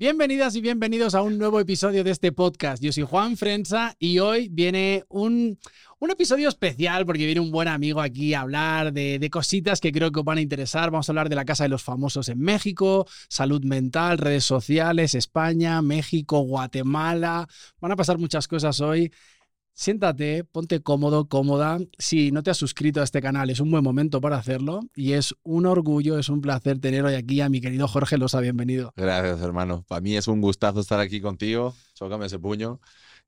Bienvenidas y bienvenidos a un nuevo episodio de este podcast. Yo soy Juan Frensa y hoy viene un, un episodio especial porque viene un buen amigo aquí a hablar de, de, cositas que creo que os van a interesar. Vamos a hablar de la Casa de los Famosos en México, salud mental, redes sociales, España, México, Guatemala. Van a pasar muchas cosas hoy. Siéntate, ponte cómodo, cómoda. Si no te has suscrito a este canal, es un buen momento para hacerlo y es un orgullo, es un placer tener hoy aquí a mi querido Jorge Losa. Bienvenido. Gracias, hermano. Para mí es un gustazo estar aquí contigo. Chócame ese puño.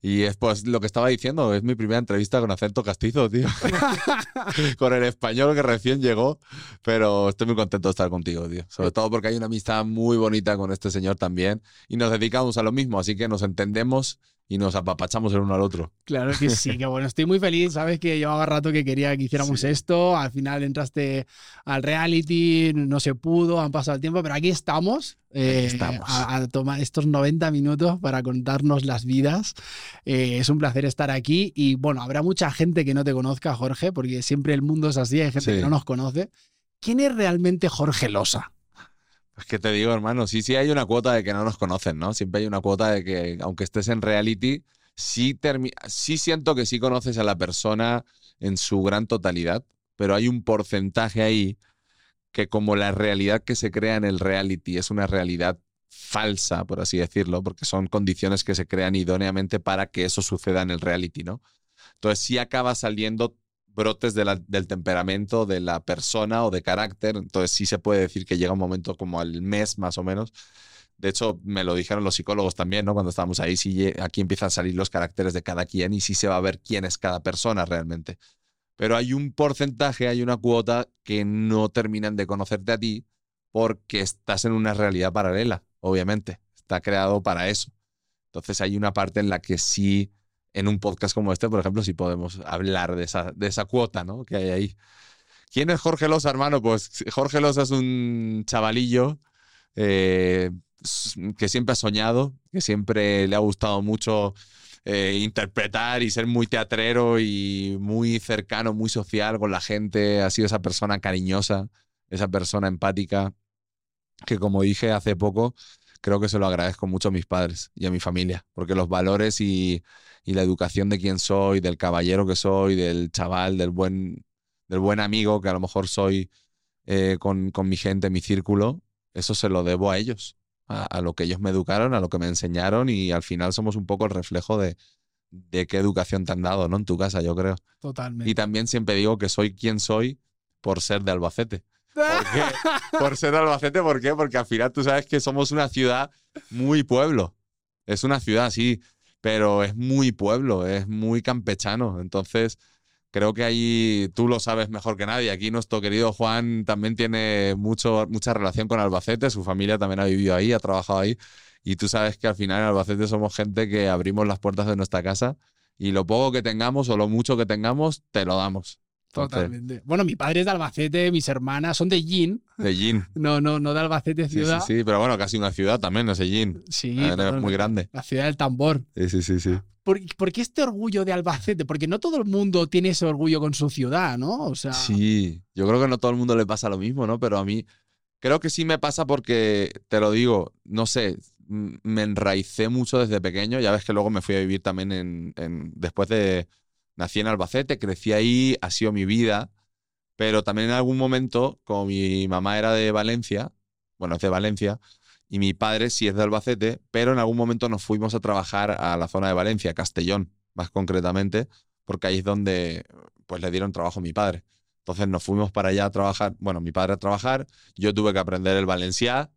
Y es pues lo que estaba diciendo, es mi primera entrevista con acento castizo, tío. con el español que recién llegó, pero estoy muy contento de estar contigo, tío. Sobre todo porque hay una amistad muy bonita con este señor también y nos dedicamos a lo mismo, así que nos entendemos y nos apapachamos el uno al otro. Claro que sí, que bueno, estoy muy feliz, sabes que llevaba rato que quería que hiciéramos sí. esto, al final entraste al reality, no se pudo, han pasado el tiempo, pero aquí estamos, eh, estamos. A, a, tomar estos 90 minutos para contarnos las vidas. Eh, es un placer estar aquí y bueno, habrá mucha gente que no te conozca, Jorge, porque siempre el mundo es así, hay gente sí. que no nos conoce. ¿Quién es realmente Jorge Losa? Es que te digo, hermano, sí, sí hay una cuota de que no nos conocen, ¿no? Siempre hay una cuota de que, aunque estés en reality, sí, sí siento que sí conoces a la persona en su gran totalidad, pero hay un porcentaje ahí que como la realidad que se crea en el reality es una realidad falsa, por así decirlo, porque son condiciones que se crean idóneamente para que eso suceda en el reality, ¿no? Entonces sí acaba saliendo brotes del temperamento de la persona o de carácter. Entonces sí se puede decir que llega un momento como al mes más o menos. De hecho, me lo dijeron los psicólogos también, ¿no? Cuando estábamos ahí, sí, aquí empiezan a salir los caracteres de cada quien y sí se va a ver quién es cada persona realmente. Pero hay un porcentaje, hay una cuota que no terminan de conocerte a ti porque estás en una realidad paralela, obviamente. Está creado para eso. Entonces hay una parte en la que sí en un podcast como este, por ejemplo, si podemos hablar de esa, de esa cuota ¿no? que hay ahí. ¿Quién es Jorge Losa, hermano? Pues Jorge Losa es un chavalillo eh, que siempre ha soñado, que siempre le ha gustado mucho eh, interpretar y ser muy teatrero y muy cercano, muy social con la gente. Ha sido esa persona cariñosa, esa persona empática, que como dije hace poco, creo que se lo agradezco mucho a mis padres y a mi familia, porque los valores y, y, la educación de quién soy, del caballero que soy, del chaval, del buen, del buen amigo que a lo mejor soy eh, con, con, mi gente, mi círculo, eso se lo debo a ellos, a, a, lo que ellos me educaron, a lo que me enseñaron y al final somos un poco el reflejo de, de qué educación te han dado, ¿no? En tu casa, yo creo. Totalmente. Y también siempre digo que soy quien soy por ser de Albacete. ¿Por qué? Por ser de Albacete, ¿por qué? Porque al final tú sabes que somos una ciudad muy pueblo. Es una ciudad, sí, pero es muy pueblo, es muy campechano. Entonces, creo que ahí tú lo sabes mejor que nadie. Aquí nuestro querido Juan también tiene mucho, mucha relación con Albacete, su familia también ha vivido ahí, ha trabajado ahí. Y tú sabes que al final en Albacete somos gente que abrimos las puertas de nuestra casa y lo poco que tengamos o lo mucho que tengamos, te lo damos. Totalmente. Bueno, mi padre es de Albacete, mis hermanas son de Gin. De Gin. No, no, no de Albacete ciudad. Sí, sí, sí, pero bueno, casi una ciudad también, ese Gin. Sí. Es muy grande. La ciudad del tambor. Sí, sí, sí, sí. ¿Por, ¿Por, qué este orgullo de Albacete? Porque no todo el mundo tiene ese orgullo con su ciudad, ¿no? O sea... Sí, yo creo que no todo el mundo le pasa lo mismo, ¿no? Pero a mí creo que sí me pasa porque, te lo digo, no sé, me enraicé mucho desde pequeño. Ya ves que luego me fui a vivir también en, en después de... Nací en Albacete, crecí ahí, ha sido mi vida. Pero también en algún momento, como mi mamá era de Valencia, bueno, es de Valencia, y mi padre sí es de Albacete, pero en algún momento nos fuimos a trabajar a la zona de Valencia, Castellón, más concretamente, porque ahí es donde pues le dieron trabajo a mi padre. Entonces nos fuimos para allá a trabajar, bueno, mi padre a trabajar, yo tuve que aprender el valenciá,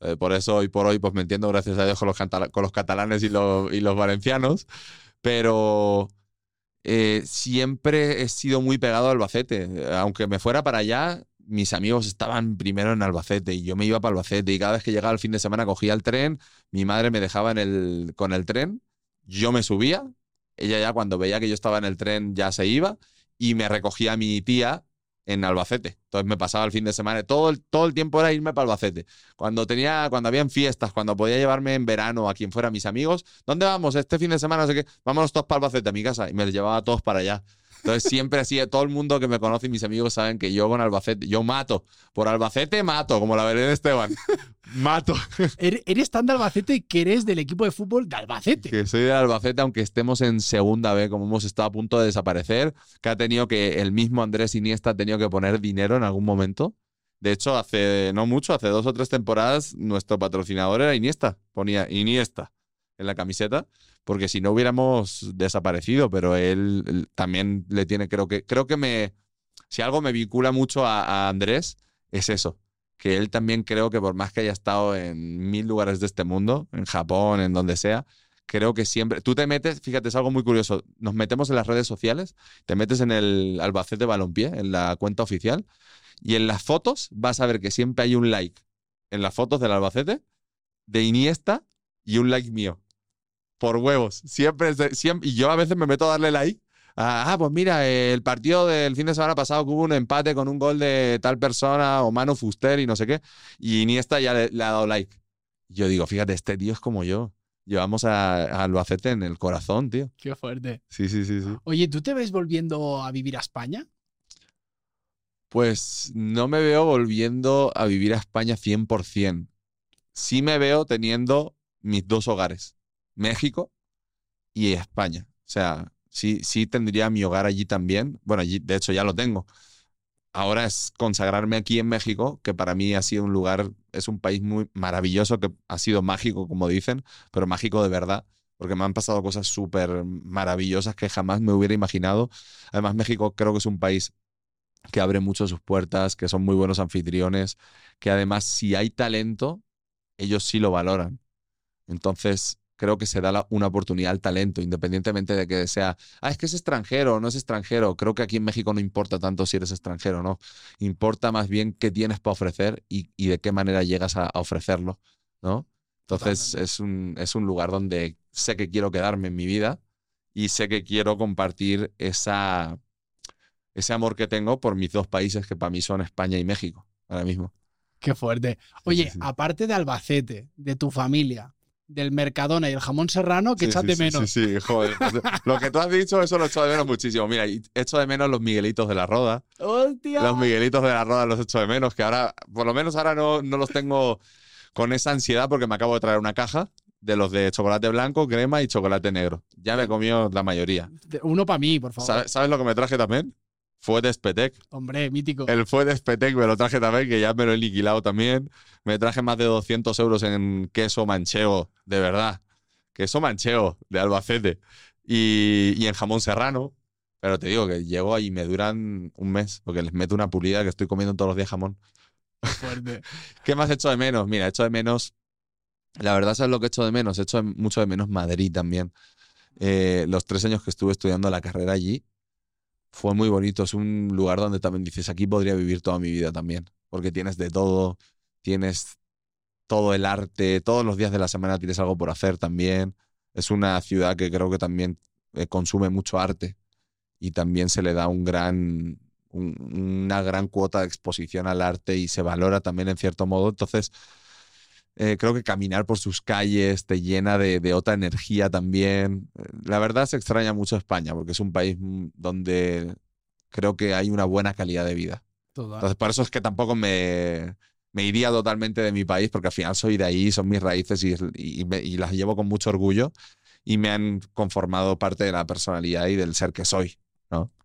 eh, por eso hoy por hoy pues me entiendo gracias a Dios con los, catalanes y los valencianos, pero eh, siempre he sido muy pegado a Albacete. Aunque me fuera para allá, mis amigos estaban primero en Albacete y yo me iba para Albacete y cada vez que llegaba el fin de semana cogía el tren, mi madre me dejaba en el, con el tren, yo me subía, ella ya cuando veía que yo estaba en el tren ya se iba y me recogía mi tía en Albacete. Entonces me pasaba el fin de semana, todo el, todo el tiempo era irme para Albacete. Cuando tenía, cuando habían fiestas, cuando podía llevarme en verano a quien fuera mis amigos, ¿dónde vamos? Este fin de semana, no sé qué, vámonos todos para Albacete, a mi casa. Y me los llevaba todos para allá. Entonces siempre así, todo el mundo que me conoce y mis amigos saben que yo con Albacete, yo mato. Por Albacete mato, como la Belén Esteban. mato. Eres eres tan de Albacete que eres del equipo de fútbol de Albacete. Que soy de Albacete, aunque estemos en segunda B, como hemos estado a punto de desaparecer, que ha tenido que, el mismo Andrés Iniesta ha tenido que poner dinero en algún momento. De hecho, hace no mucho, hace dos o tres temporadas, nuestro patrocinador era Iniesta. Ponía Iniesta en la camiseta, porque si no hubiéramos desaparecido, pero él, también le tiene, creo que, creo que me, si algo me vincula mucho a, a Andrés, es eso. Que él también creo que por más que haya estado en mil lugares de este mundo, en Japón, en donde sea, creo que siempre. Tú te metes, fíjate, es algo muy curioso. Nos metemos en las redes sociales, te metes en el Albacete Balompié, en la cuenta oficial, y en las fotos vas a ver que siempre hay un like en las fotos del Albacete de Iniesta y un like mío. Por huevos. Siempre, siempre y yo a veces me meto a darle like. Ah, pues mira, el partido del fin de semana pasado que hubo un empate con un gol de tal persona o Manu Fuster y no sé qué. Y Iniesta ya le, le ha dado like. Yo digo, fíjate, este tío es como yo. Llevamos a, a Albacete en el corazón, tío. Qué fuerte. Sí, sí, sí, sí. Oye, ¿tú te ves volviendo a vivir a España? Pues no me veo volviendo a vivir a España 100%. Sí me veo teniendo mis dos hogares, México y España. O sea, sí, sí tendría mi hogar allí también. Bueno, allí, de hecho ya lo tengo. Ahora es consagrarme aquí en México, que para mí ha sido un lugar, es un país muy maravilloso, que ha sido mágico, como dicen, pero mágico de verdad, porque me han pasado cosas súper maravillosas que jamás me hubiera imaginado. Además, México creo que es un país que abre mucho sus puertas, que son muy buenos anfitriones, que además si hay talento, ellos sí lo valoran. Entonces, creo que se da la- una oportunidad al talento, independientemente de que sea, ah, es que es extranjero o no es extranjero. Creo que aquí en México no importa tanto si eres extranjero o no. Importa más bien qué tienes para ofrecer y, y de qué manera llegas a, a ofrecerlo, ¿no? Entonces, es un, es un lugar donde sé que quiero quedarme en mi vida y sé que quiero compartir esa, ese amor que tengo por mis dos países que para mí son España y México, ahora mismo. Qué fuerte. Oye, sí, sí. aparte de Albacete, de tu familia, del Mercadona y el jamón serrano, que Sí, echas sí, de menos. Sí, sí, joder. Lo que tú has dicho, eso lo echo de menos muchísimo. Mira, echo de menos los Miguelitos de la Roda. ¡Hostia! Los Miguelitos de la Roda los echo de menos, que ahora, por lo menos ahora no, no los tengo con esa ansiedad porque me acabo de traer una caja de los de chocolate blanco, crema y chocolate negro. Ya me he comido la mayoría. Uno para mí, por favor. ¿Sabes, sabes lo que me traje también? Fue de Spetec. Hombre, mítico. El fue de Spetec me lo traje también, que ya me lo he liquilado también. Me traje más de 200 euros en queso manchego, de verdad. Queso manchego de Albacete. Y, y en jamón serrano. Pero te digo que llego y me duran un mes, porque les meto una pulida que estoy comiendo todos los días jamón. Fuerte. ¿Qué más echo de menos? Mira, echo de menos. La verdad, ¿sabes lo que echo de menos? Echo de- mucho de menos Madrid también. Eh, los tres años que estuve estudiando la carrera allí fue muy bonito. Es un lugar donde también dices, aquí podría vivir toda mi vida también. Porque tienes de todo, tienes todo el arte, todos los días de la semana tienes algo por hacer también. Es una ciudad que creo que también eh, consume mucho arte y también se le da una gran cuota de exposición al arte y se valora también en cierto modo. Entonces, eh, creo que caminar por sus calles te llena de, de otra energía también. Eh, La verdad se extraña mucho España porque es un país mm, donde creo que hay una buena calidad de vida. Total. Entonces, por eso es que tampoco me, me iría totalmente de mi país, porque al final soy de ahí, son mis raíces y, y me- y las llevo con mucho orgullo y me han conformado parte de la personalidad y del ser que soy.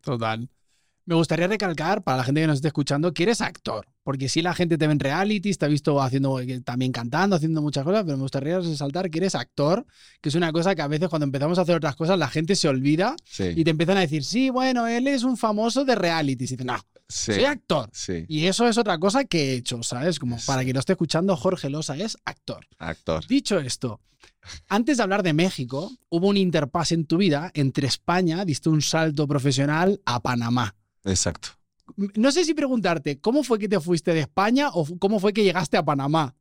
Total. Me gustaría recalcar, para la gente que nos esté escuchando, que eres actor. Porque sí la gente te ve en realities, te ha visto haciendo, eh, también cantando, haciendo muchas cosas, pero me gustaría resaltar que eres actor, que es una cosa que a veces cuando empezamos a hacer otras cosas la gente se olvida Sí, y te empiezan a decir, sí, bueno, él es un famoso de realities. Y dices, no, sí, soy actor. sí, Y eso es otra cosa que he hecho, ¿sabes? Como para quien lo esté escuchando, Jorge Losa es actor. actor. Dicho esto, antes de hablar de México, hubo un interpase en tu vida entre España, diste un salto profesional a Panamá. Exacto. No sé si preguntarte, ¿cómo fue que te fuiste de España o cómo fue que llegaste a Panamá?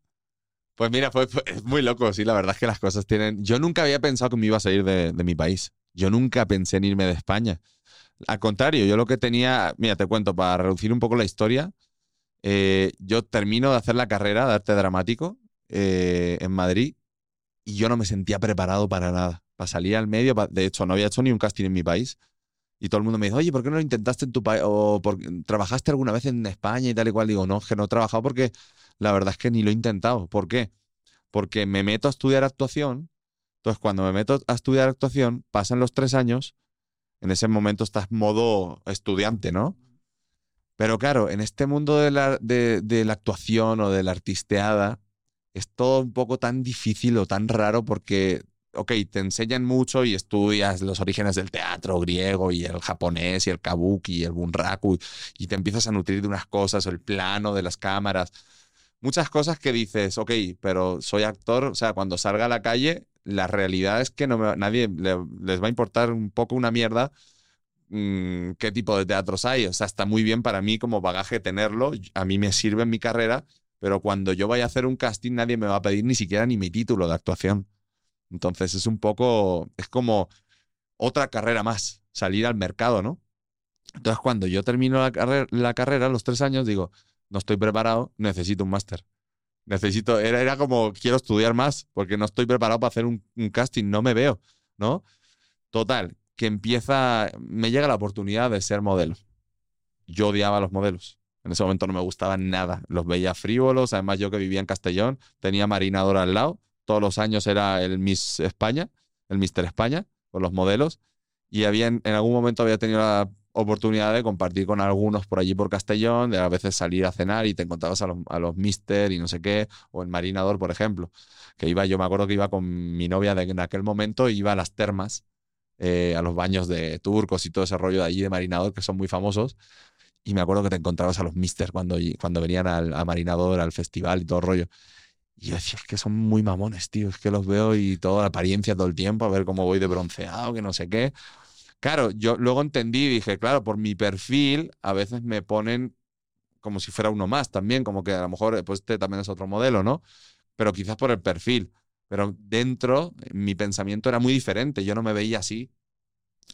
Pues mira, fue, muy loco, sí, la verdad es que las cosas tienen... Yo nunca había pensado que me iba a salir de, mi país. Yo nunca pensé en irme de España. Al contrario, yo lo que tenía... Mira, te cuento, para reducir un poco la historia, eh, yo termino de hacer la carrera de arte dramático eh, en Madrid y yo no me sentía preparado para nada. Para salir al medio, de hecho, no había hecho ni un casting en mi país. Y todo el mundo me dice, oye, ¿por qué no lo intentaste en tu país? O ¿trabajaste alguna vez en España y tal y cual? Digo, no, es que no he trabajado porque la verdad es que ni lo he intentado. ¿Por qué? Porque me meto a estudiar actuación. Entonces, cuando me meto a estudiar actuación, pasan los tres años. En ese momento estás modo estudiante, ¿no? Pero claro, en este mundo de la, de la actuación o de la artisteada, es todo un poco tan difícil o tan raro porque, ok, te enseñan mucho y estudias los orígenes del teatro griego y el japonés y el kabuki y el bunraku y te empiezas a nutrir de unas cosas, el plano de las cámaras, muchas cosas que dices, ok, pero soy actor, o sea, cuando salga a la calle, la realidad es que no me- nadie le- les va a importar un poco una mierda mm, qué tipo de teatros hay. O sea, está muy bien para mí como bagaje tenerlo. A mí me sirve en mi carrera, pero cuando yo vaya a hacer un casting, nadie me va a pedir ni siquiera ni mi título de actuación. Entonces es un poco, es como otra carrera más, salir al mercado, ¿no? Entonces cuando yo termino la, carre- la carrera, a los tres años, digo, no estoy preparado, necesito un máster. Necesito, era, era como, quiero estudiar más, porque no estoy preparado para hacer un, un casting, no me veo, ¿no? Total, que empieza, me llega la oportunidad de ser modelo. Yo odiaba los modelos. En ese momento no me gustaban nada. Los veía frívolos. Además, yo que vivía en Castellón, tenía Marinador al lado. Todos los años era el Miss España, el Mister España, con los modelos. Y había, en en algún momento había tenido la oportunidad de compartir con algunos por allí por Castellón, de a veces salir a cenar y te encontrabas a los, a Mister y no sé qué, o el Marinador, por ejemplo. Que iba, yo me acuerdo que iba con mi novia de, en aquel momento, iba a las termas eh, a los baños de turcos y todo ese rollo de allí de Marinador, que son muy famosos. Y me acuerdo que te encontrabas a los Mister cuando, cuando venían al, Marinador, al festival y todo el rollo. Y yo decía, es que son muy mamones, tío. Es que los veo y toda la apariencia todo el tiempo, a ver cómo voy de bronceado, que no sé qué. Claro, yo luego entendí dije, claro, por mi perfil a veces me ponen como si fuera uno más también, como que a lo mejor pues este también es otro modelo, ¿no? Pero quizás por el perfil. Pero dentro mi pensamiento era muy diferente, yo no me veía así.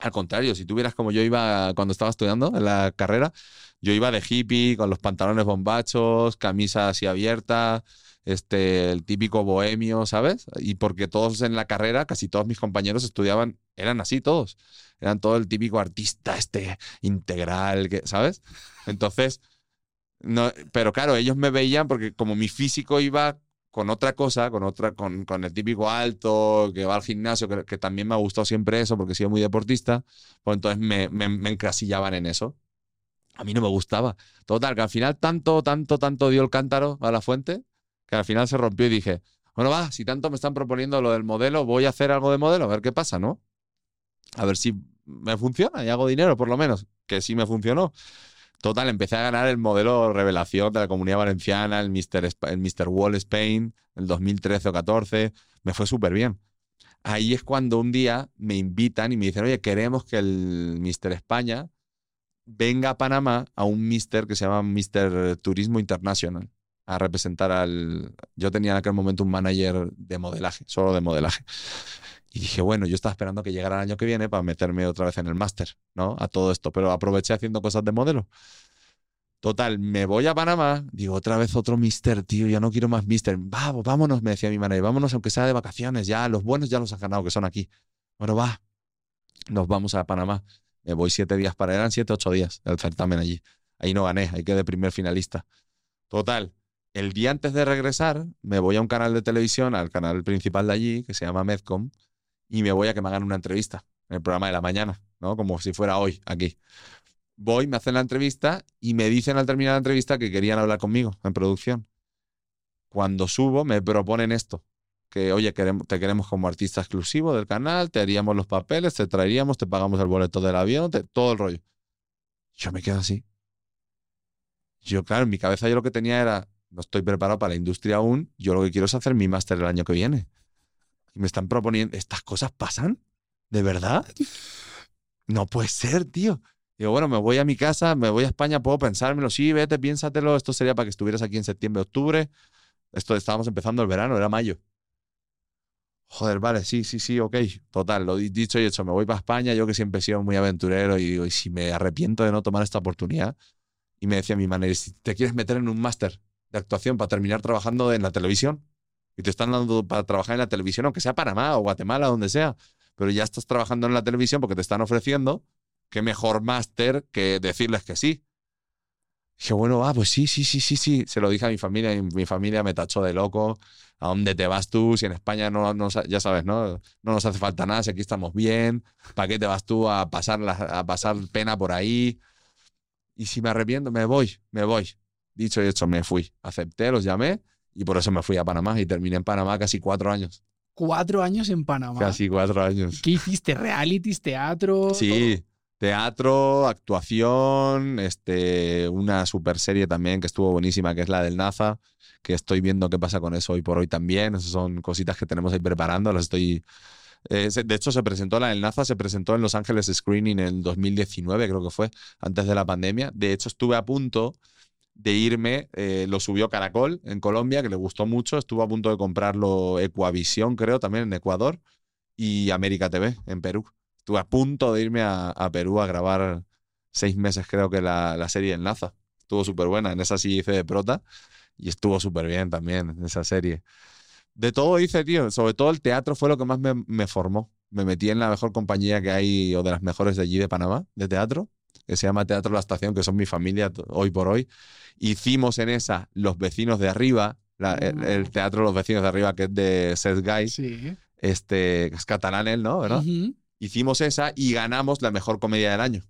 Al contrario, si tú vieras como yo iba cuando estaba estudiando en la carrera, yo iba de hippie, con los pantalones bombachos, camisa así abierta, este, el típico bohemio, ¿sabes? Y porque todos en la carrera, casi todos mis compañeros estudiaban, eran así todos. Eran todo el típico artista este integral, ¿sabes? Entonces, no, pero claro, ellos me veían porque como mi físico iba con otra cosa, con otra, con, con el típico alto, que va al gimnasio, que, también me ha gustado siempre eso, porque he sido muy deportista, pues entonces me, me, me en eso. A mí no me gustaba. Total, que al final tanto, tanto, tanto dio el cántaro a la fuente, que al final se rompió y dije, bueno, va, si tanto me están proponiendo lo del modelo, voy a hacer algo de modelo, a ver qué pasa, ¿no? A ver si me funciona y hago dinero, por lo menos, que sí me funcionó. Total, empecé a ganar el modelo revelación de la comunidad valenciana, el Mr. El Mr. Wall Spain, el 2013 o 14. Me fue súper bien. Ahí es cuando un día me invitan y me dicen, oye, queremos que el Mr. España venga a Panamá a un Mr. que se llama Mr. Turismo International a representar al... Yo tenía en aquel momento un manager de modelaje, solo de modelaje. Y dije, bueno, yo estaba esperando que llegara el año que viene para meterme otra vez en el máster, ¿no? A todo esto, pero aproveché haciendo cosas de modelo. Total, me voy a Panamá, digo, otra vez otro mister, tío, ya no quiero más mister. Vamos, vámonos, me decía mi manager, vámonos aunque sea de vacaciones, ya, los buenos ya los has ganado, que son aquí. Bueno, va, nos vamos a Panamá. Me voy siete días para, eran siete, ocho días el certamen allí. Ahí no gané, ahí quedé primer finalista. Total, el día antes de regresar, me voy a un canal de televisión, al canal principal de allí, que se llama Medcom, y me voy a que me hagan una entrevista en el programa de la mañana, ¿no? Como si fuera hoy, aquí. Voy, me hacen la entrevista y me dicen al terminar la entrevista que querían hablar conmigo en producción. Cuando subo, me proponen esto. Que, oye, queremos, te queremos como artista exclusivo del canal, te haríamos los papeles, te traeríamos, te pagamos el boleto del avión, todo el rollo. Yo me quedo así. Yo, claro, en mi cabeza yo lo que tenía era, no estoy preparado para la industria aún, yo lo que quiero es hacer mi máster el año que viene. Y me están proponiendo, ¿estas cosas pasan? ¿De verdad? No puede ser, tío. Digo, bueno, me voy a mi casa, me voy a España, puedo pensármelo. Sí, vete, piénsatelo. Esto sería para que estuvieras aquí en septiembre, octubre. Esto estábamos empezando el verano, era mayo. Joder, vale, sí, sí, sí, ok. Total, lo di- dicho y hecho, me voy para España. Yo que siempre he sido muy aventurero y si me arrepiento de no tomar esta oportunidad. Y me decía mi manager, si te quieres meter en un máster de actuación para terminar trabajando en la televisión y te están dando para trabajar en la televisión, aunque sea Panamá o Guatemala, donde sea, pero ya estás trabajando en la televisión porque te están ofreciendo, qué mejor máster que decirles que sí. Dije, bueno, ah, pues sí, sí, sí, sí, sí. Se lo dije a mi familia y mi familia me tachó de loco. ¿A dónde te vas tú? Si en España no, no ya sabes, ¿no? No nos hace falta nada, si aquí estamos bien. ¿Para qué te vas tú a pasar, a pasar pena por ahí? Y si me arrepiento, me voy, me voy. Dicho y hecho, me fui. Acepté, los llamé y por eso me fui a Panamá y terminé en Panamá casi cuatro años. Cuatro años en Panamá. Casi cuatro años. ¿Qué hiciste? ¿Realities, teatro? Sí, teatro, actuación, este, una super serie también que estuvo buenísima, que es la del NASA, que estoy viendo qué pasa con eso hoy por hoy también. Esas son cositas que tenemos ahí preparando, las estoy... Eh, de hecho, se presentó la del NASA, se presentó en Los Ángeles Screening en 2019, creo que fue, antes de la pandemia. De hecho, estuve a punto de irme, eh, lo subió Caracol en Colombia, que le gustó mucho, estuvo a punto de comprarlo Ecuavisión, creo, también en Ecuador, y América TV en Perú. Estuve a punto de irme a, Perú a grabar seis meses, creo que la, la serie Enlaza. Estuvo súper buena, en esa sí hice de prota, y estuvo súper bien también en esa serie. De todo hice, tío, sobre todo el teatro fue lo que más me, me formó. Me metí en la mejor compañía que hay, o de las mejores de allí de Panamá, de teatro, que se llama Teatro La Estación, que son mi familia hoy por hoy. Hicimos en esa Los Vecinos de Arriba, el, Teatro Los Vecinos de Arriba, que es de Seth Guy, sí. este, es catalán él, ¿no? ¿verdad? Hicimos esa y ganamos la mejor comedia del año,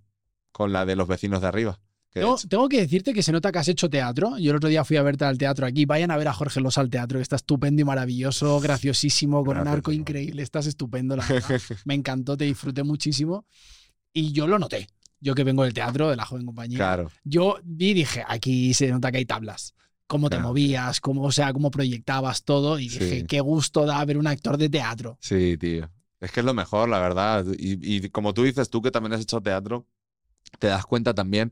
con la de Los Vecinos de Arriba. Tengo, que decirte que se nota que has hecho teatro. Yo el otro día fui a verte al teatro aquí. Vayan a ver a Jorge Losa al teatro, que está estupendo y maravilloso, graciosísimo, con un arco increíble. Estás estupendo, la verdad. Me encantó, te disfruté muchísimo. Y yo lo noté yo que vengo del teatro, de la joven compañía, claro. yo vi y dije, aquí se nota que hay tablas. Cómo te movías, cómo, o sea, cómo proyectabas todo. Y dije, qué gusto da ver un actor de teatro. Sí, tío. Es que es lo mejor, la verdad. Y, como tú dices, tú que también has hecho teatro, te das cuenta también.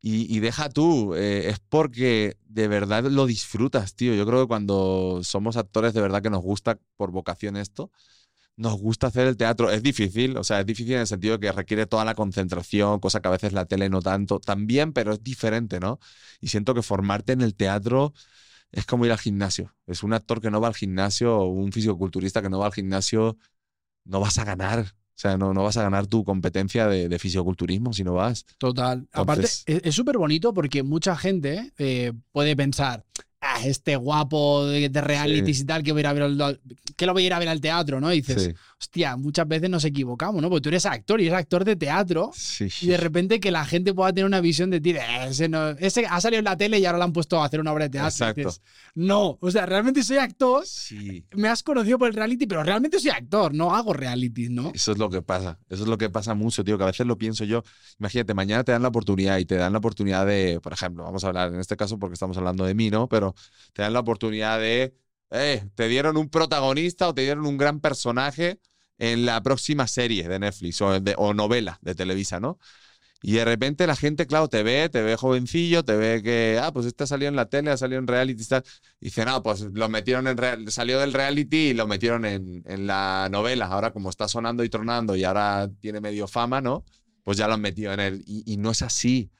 Y, deja tú, eh, es porque de verdad lo disfrutas, tío. Yo creo que cuando somos actores, de verdad que nos gusta por vocación esto, nos gusta hacer el teatro. Es difícil, o sea, es difícil en el sentido que requiere toda la concentración, cosa que a veces la tele no tanto, también, pero es diferente, ¿no? Y siento que formarte en el teatro es como ir al gimnasio. Es un actor que no va al gimnasio o un fisicoculturista que no va al gimnasio, no vas a ganar. O sea, no, no vas a ganar tu competencia de, de fisicoculturismo si no vas. Total. Aparte, es súper bonito porque mucha gente eh, puede pensar, Ah, este guapo de, reality y tal, que, voy a, ver que lo voy a ir a ver al teatro, ¿no? Y dices, hostia, muchas veces nos equivocamos, ¿no? Porque tú eres actor y eres actor de teatro y de repente que la gente pueda tener una visión de ti, ese, no, ese ha salido en la tele y ahora lo han puesto a hacer una obra de teatro. Exacto. no, o sea, realmente soy actor, me has conocido por el reality, pero realmente soy actor, no hago reality, ¿no? Eso es lo que pasa, eso es lo que pasa mucho, tío, que a veces lo pienso yo. Imagínate, mañana te dan la oportunidad y te dan la oportunidad de, por ejemplo, vamos a hablar en este caso porque estamos hablando de mí, ¿no? Pero te dan la oportunidad de, eh, te dieron un protagonista o te dieron un gran personaje en la próxima serie de Netflix o, de, novela de Televisa, ¿no? Y de repente la gente, claro, te ve, te ve jovencillo, te ve que, ah, pues este salió en la tele, ha salido en reality y tal. Y dice, no, pues lo metieron en real, salió del reality y lo metieron en, en, la novela. Ahora, como está sonando y tronando y ahora tiene medio fama, ¿no? Pues ya lo han metido en él. Y, y no es así.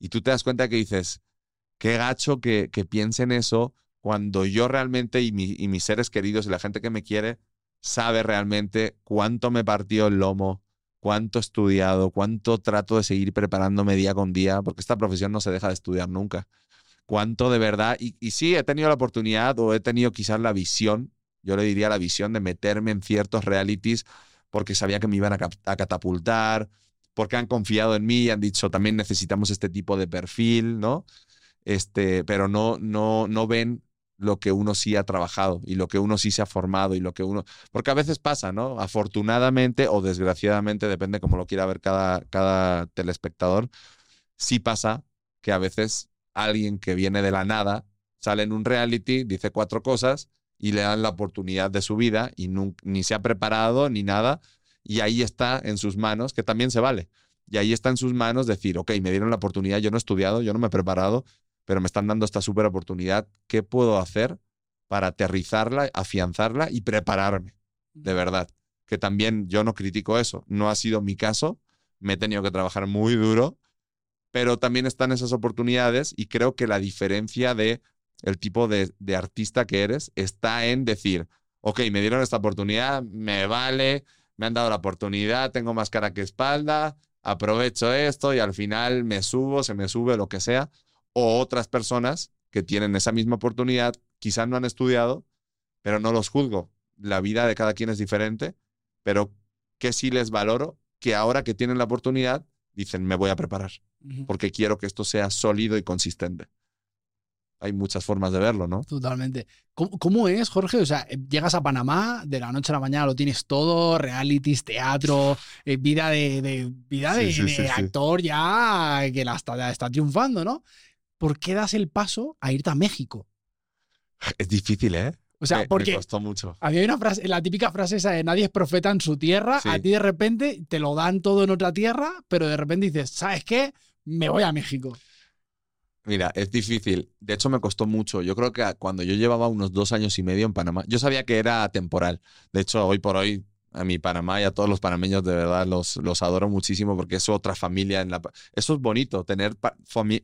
Y tú te das cuenta que dices, qué gacho que, que piensen eso cuando yo realmente y, mis seres queridos y la gente que me quiere sabe realmente cuánto me partió el lomo, cuánto he estudiado, cuánto trato de seguir preparándome día con día, porque esta profesión no se deja de estudiar nunca. Cuánto de verdad, y, y sí, he tenido la oportunidad o he tenido quizás la visión, yo le diría la visión de meterme en ciertos realities porque sabía que me iban a, a catapultar, porque han confiado en mí y han dicho también necesitamos este tipo de perfil, ¿no? este, pero no, no, no ven lo que uno sí ha trabajado y lo que uno sí se ha formado y lo que uno... Porque a veces pasa, ¿no? Afortunadamente o desgraciadamente, depende cómo lo quiera ver cada, cada telespectador, sí pasa que a veces alguien que viene de la nada sale en un reality, dice cuatro cosas y le dan la oportunidad de su vida y ni se ha preparado ni nada y ahí está en sus manos, que también se vale. Y ahí está en sus manos decir, ok, me dieron la oportunidad, yo no he estudiado, yo no me he preparado, pero me están dando esta súper oportunidad. ¿Qué puedo hacer para aterrizarla, afianzarla y prepararme? De verdad. Que también yo no critico eso. No ha sido mi caso. Me he tenido que trabajar muy duro, pero también están esas oportunidades y creo que la diferencia de el tipo de, de artista que eres está en decir, ok, me dieron esta oportunidad, me vale, me han dado la oportunidad, tengo más cara que espalda, aprovecho esto y al final me subo, se me sube, lo que sea. O otras personas que tienen esa misma oportunidad, quizás no han estudiado, pero no los juzgo. La vida de cada quien es diferente, pero que sí les valoro que ahora que tienen la oportunidad, dicen, me voy a preparar, porque quiero que esto sea sólido y consistente hay muchas formas de verlo, ¿no? Totalmente. ¿Cómo, es, Jorge? O sea, llegas a Panamá, de la noche a la mañana lo tienes todo, realities, teatro, eh, vida de, vida de, actor ya que la está, está triunfando, ¿no? ¿Por qué das el paso a irte a México? Es difícil, ¿eh? O sea, porque me costó mucho. Había una frase, la típica frase esa de nadie es profeta en su tierra, a ti de repente te lo dan todo en otra tierra, pero de repente dices, ¿sabes qué? Me voy a México. Mira, es difícil. De hecho, me costó mucho. Yo creo que cuando yo llevaba unos dos años y medio en Panamá, yo sabía que era temporal. De hecho, hoy por hoy, a mi Panamá y a todos los panameños, de verdad, los, los adoro muchísimo porque es otra familia. En la, eso es bonito, tener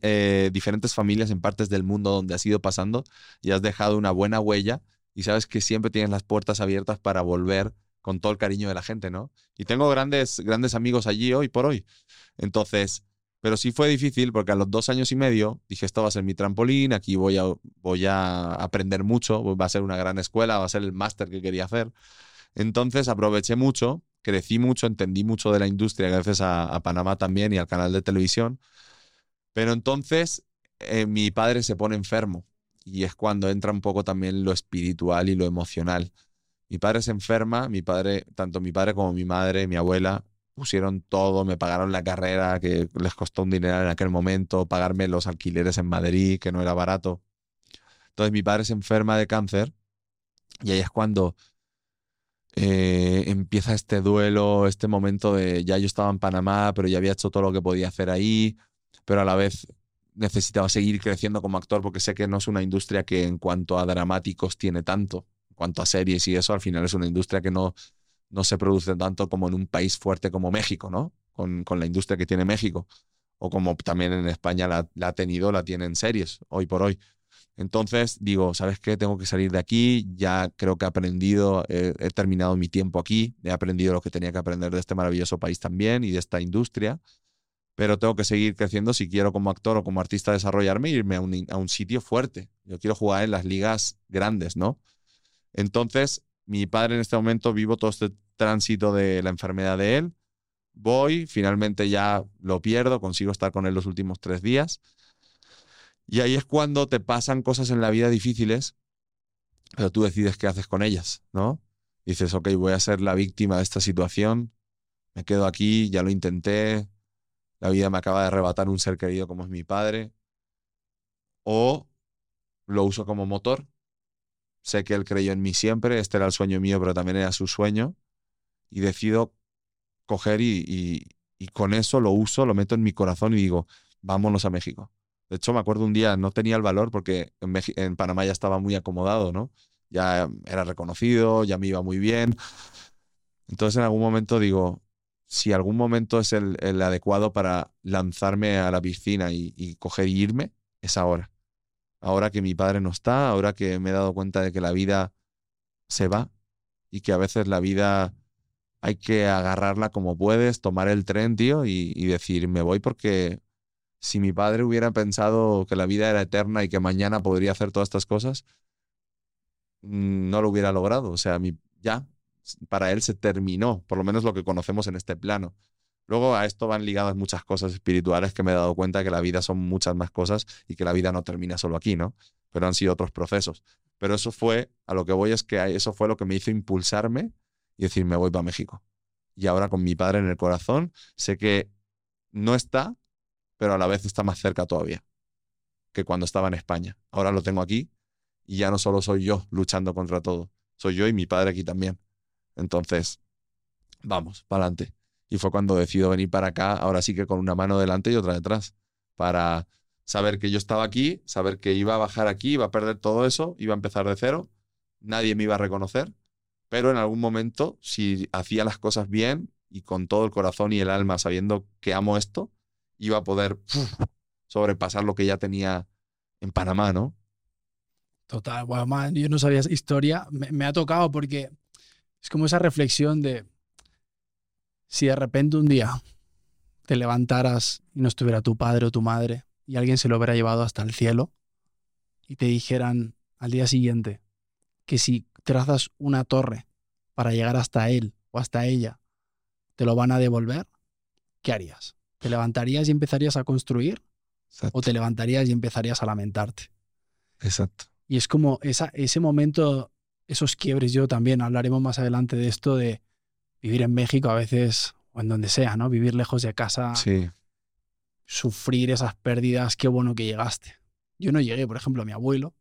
eh, diferentes familias en partes del mundo donde has ido pasando y has dejado una buena huella y sabes que siempre tienes las puertas abiertas para volver con todo el cariño de la gente, ¿no? Y tengo grandes, grandes amigos allí hoy por hoy. Entonces, pero sí fue difícil porque a los dos años y medio dije, esto va a ser mi trampolín, aquí voy a, voy a aprender mucho, va a ser una gran escuela, va a ser el máster que quería hacer. Entonces aproveché mucho, crecí mucho, entendí mucho de la industria gracias a, Panamá también y al canal de televisión. Pero entonces eh, mi padre se pone enfermo y es cuando entra un poco también lo espiritual y lo emocional. Mi padre se enferma, mi padre, tanto mi padre como mi madre, mi abuela, pusieron todo, me pagaron la carrera, que les costó un dinero en aquel momento, pagarme los alquileres en Madrid, que no era barato. Entonces mi padre se enferma de cáncer y ahí es cuando eh, empieza este duelo, este momento de ya yo estaba en Panamá, pero ya había hecho todo lo que podía hacer ahí, pero a la vez necesitaba seguir creciendo como actor porque sé que no es una industria que en cuanto a dramáticos tiene tanto, en cuanto a series y eso, al final es una industria que no no se produce tanto como en un país fuerte como México, ¿no? Con, la industria que tiene México. O como también en España la, ha tenido, la tienen series, hoy por hoy. Entonces digo, ¿sabes qué? Tengo que salir de aquí, ya creo que he aprendido, he, terminado mi tiempo aquí, he aprendido lo que tenía que aprender de este maravilloso país también y de esta industria, pero tengo que seguir creciendo si quiero como actor o como artista desarrollarme e irme a un sitio fuerte. Yo quiero jugar en las ligas grandes, ¿no? Entonces, mi padre en este momento vivo todo este tránsito de la enfermedad de él. Voy, finalmente ya lo pierdo, consigo estar con él los últimos tres días. Y ahí es cuando te pasan cosas en la vida difíciles, pero tú decides qué haces con ellas, ¿no? Dices, ok, voy a ser la víctima de esta situación, me quedo aquí, ya lo intenté, la vida me acaba de arrebatar un ser querido como es mi padre, o lo uso como motor, sé que él creyó en mí siempre, este era el sueño mío, pero también era su sueño, y decido coger y, con eso lo uso, lo meto en mi corazón y digo, vámonos a México. De hecho, me acuerdo un día, no tenía el valor porque en, Panamá ya estaba muy acomodado, ¿no? Ya era reconocido, ya me iba muy bien. Entonces, en algún momento digo, si algún momento es el, adecuado para lanzarme a la piscina y, y, coger y irme, es ahora. Ahora que mi padre no está, ahora que me he dado cuenta de que la vida se va y que a veces la vida hay que agarrarla como puedes, tomar el tren, tío, y, decir, me voy porque si mi padre hubiera pensado que la vida era eterna y que mañana podría hacer todas estas cosas, mm, no lo hubiera logrado. O sea, mi, ya, para él se terminó, por lo menos lo que conocemos en este plano. Luego a esto van ligadas muchas cosas espirituales que me he dado cuenta que la vida son muchas más cosas y que la vida no termina solo aquí, ¿no? Pero han sido otros procesos. Pero eso fue, a lo que voy es que eso fue lo que me hizo impulsarme y decir, me voy para México. Y ahora con mi padre en el corazón, sé que no está, pero a la vez está más cerca todavía que cuando estaba en España. Ahora lo tengo aquí y ya no solo soy yo luchando contra todo, soy yo y mi padre aquí también. Entonces, vamos, para adelante. Y fue cuando decido venir para acá, ahora sí que con una mano delante y otra detrás, para saber que yo estaba aquí, saber que iba a bajar aquí, iba a perder todo eso, iba a empezar de cero, nadie me iba a reconocer pero en algún momento, si hacía las cosas bien y con todo el corazón y el alma, sabiendo que amo esto, iba a poder sobrepasar lo que ya tenía en Panamá, ¿no? Total, bueno, yo no sabía historia, me, ha tocado porque es como esa reflexión de si de repente un día te levantaras y no estuviera tu padre o tu madre y alguien se lo hubiera llevado hasta el cielo y te dijeran al día siguiente que si trazas una torre para llegar hasta él o hasta ella, te lo van a devolver, ¿qué harías? ¿Te levantarías y empezarías a construir? Exacto. ¿O te levantarías y empezarías a lamentarte? Exacto. Y es como esa, ese momento, esos quiebres, yo también hablaremos más adelante de esto de vivir en México a veces, o en donde sea, ¿no? Vivir lejos de casa, Sí. sufrir esas pérdidas, qué bueno que llegaste. Yo no llegué, por ejemplo, a mi abuelo,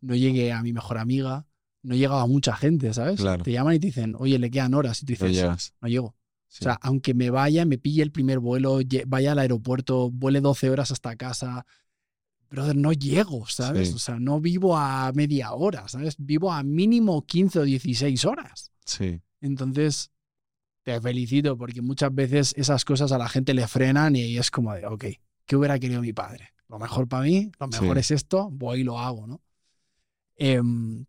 no llegué a mi mejor amiga, no llegaba a mucha gente, ¿sabes? Claro. Te llaman y te dicen, oye, le quedan horas, y tú dices, no llego. Sí. O sea, aunque me vaya, me pille el primer vuelo, vaya al aeropuerto, vuele 12 horas hasta casa, brother, no llego, ¿sabes? Sí. O sea, no vivo a media hora, ¿sabes? Vivo a mínimo 15 o 16 horas. sí. Entonces, te felicito porque muchas veces esas cosas a la gente le frenan y es como de, ok, ¿qué hubiera querido mi padre? Lo mejor para mí, lo mejor Sí. es esto, voy y lo hago, ¿no? Em,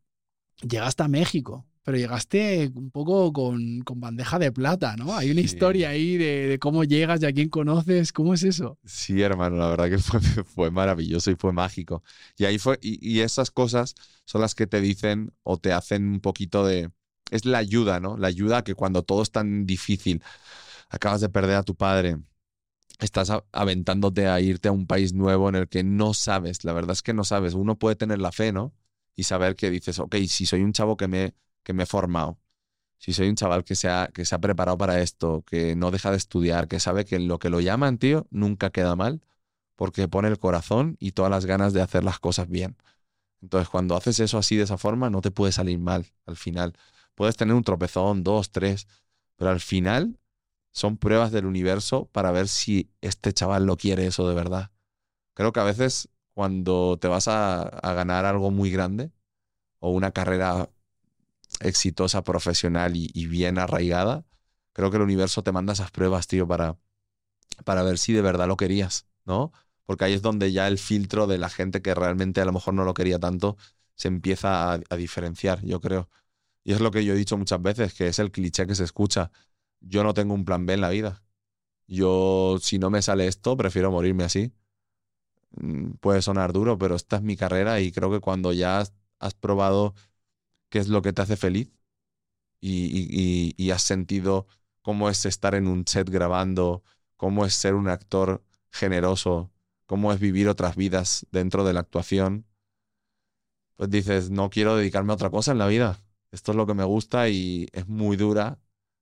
llegaste a México, pero llegaste un poco con, con bandeja de plata, ¿no? Hay una Sí. historia ahí de, de cómo llegas y a quién conoces, ¿cómo es eso? Sí, hermano, la verdad que fue, fue maravilloso y fue mágico. Y ahí fue, y, y esas cosas son las que te dicen o te hacen un poquito de. Es la ayuda, ¿no? La ayuda que cuando todo es tan difícil, acabas de perder a tu padre, estás aventándote a irte a un país nuevo en el que no sabes, la verdad es que no sabes. Uno puede tener la fe, ¿no? Y saber que dices, ok, si soy un chavo que me, que me he formado, si soy un chaval que se, ha, que se ha preparado para esto, que no deja de estudiar, que sabe que lo que lo llaman, tío, nunca queda mal, porque pone el corazón y todas las ganas de hacer las cosas bien. Entonces, cuando haces eso así de esa forma, no te puede salir mal al final. Puedes tener un tropezón, dos, tres, pero al final son pruebas del universo para ver si este chaval lo quiere eso de verdad. Creo que a veces cuando te vas a, a ganar algo muy grande o una carrera exitosa, profesional y, bien arraigada, creo que el universo te manda esas pruebas, tío, para, para ver si de verdad lo querías, ¿no? Porque ahí es donde ya el filtro de la gente que realmente a lo mejor no lo quería tanto se empieza a, a diferenciar, yo creo. Y es lo que yo he dicho muchas veces, que es el cliché que se escucha. Yo no tengo un plan B en la vida. Yo, si no me sale esto, prefiero morirme así. Mm, Puede sonar duro, pero esta es mi carrera y creo que cuando ya has probado qué es lo que te hace feliz y, has sentido cómo es estar en un set grabando, cómo es ser un actor generoso, cómo es vivir otras vidas dentro de la actuación, pues dices, no quiero dedicarme a otra cosa en la vida. Esto es lo que me gusta y es muy dura.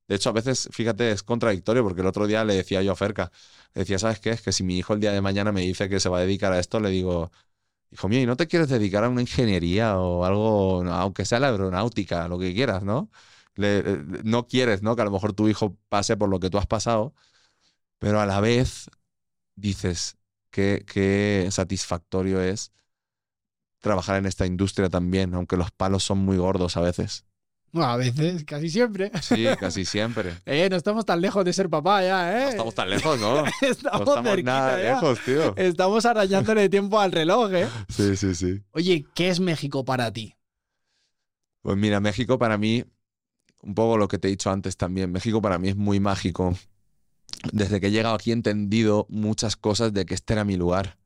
De hecho, a veces, fíjate, es contradictorio porque el otro día le decía yo a Ferca, le decía, ¿sabes qué? Es que si mi hijo el día de mañana me dice que se va a dedicar a esto, le digo, hijo mío, ¿y no te quieres dedicar a una ingeniería o algo, aunque sea la aeronáutica, lo que quieras, ¿no? Eh, no quieres, ¿no? Que a lo mejor tu hijo pase por lo que tú has pasado, pero a la vez dices, qué, qué satisfactorio es trabajar en esta industria también, aunque los palos son muy gordos a veces. Bueno, a veces, casi siempre. Sí, casi siempre. Eh, no estamos tan lejos de ser papá ya, ¿eh? No estamos tan lejos, ¿no? No estamos, estamos cerquita nada ya. lejos, tío. Estamos arañándole tiempo al reloj, ¿eh? Sí, sí, sí. Oye, ¿qué es México para ti? Pues mira, México para mí, un poco lo que te he dicho antes también, México para mí es muy mágico. Desde que he llegado aquí he entendido muchas cosas de que este era mi lugar.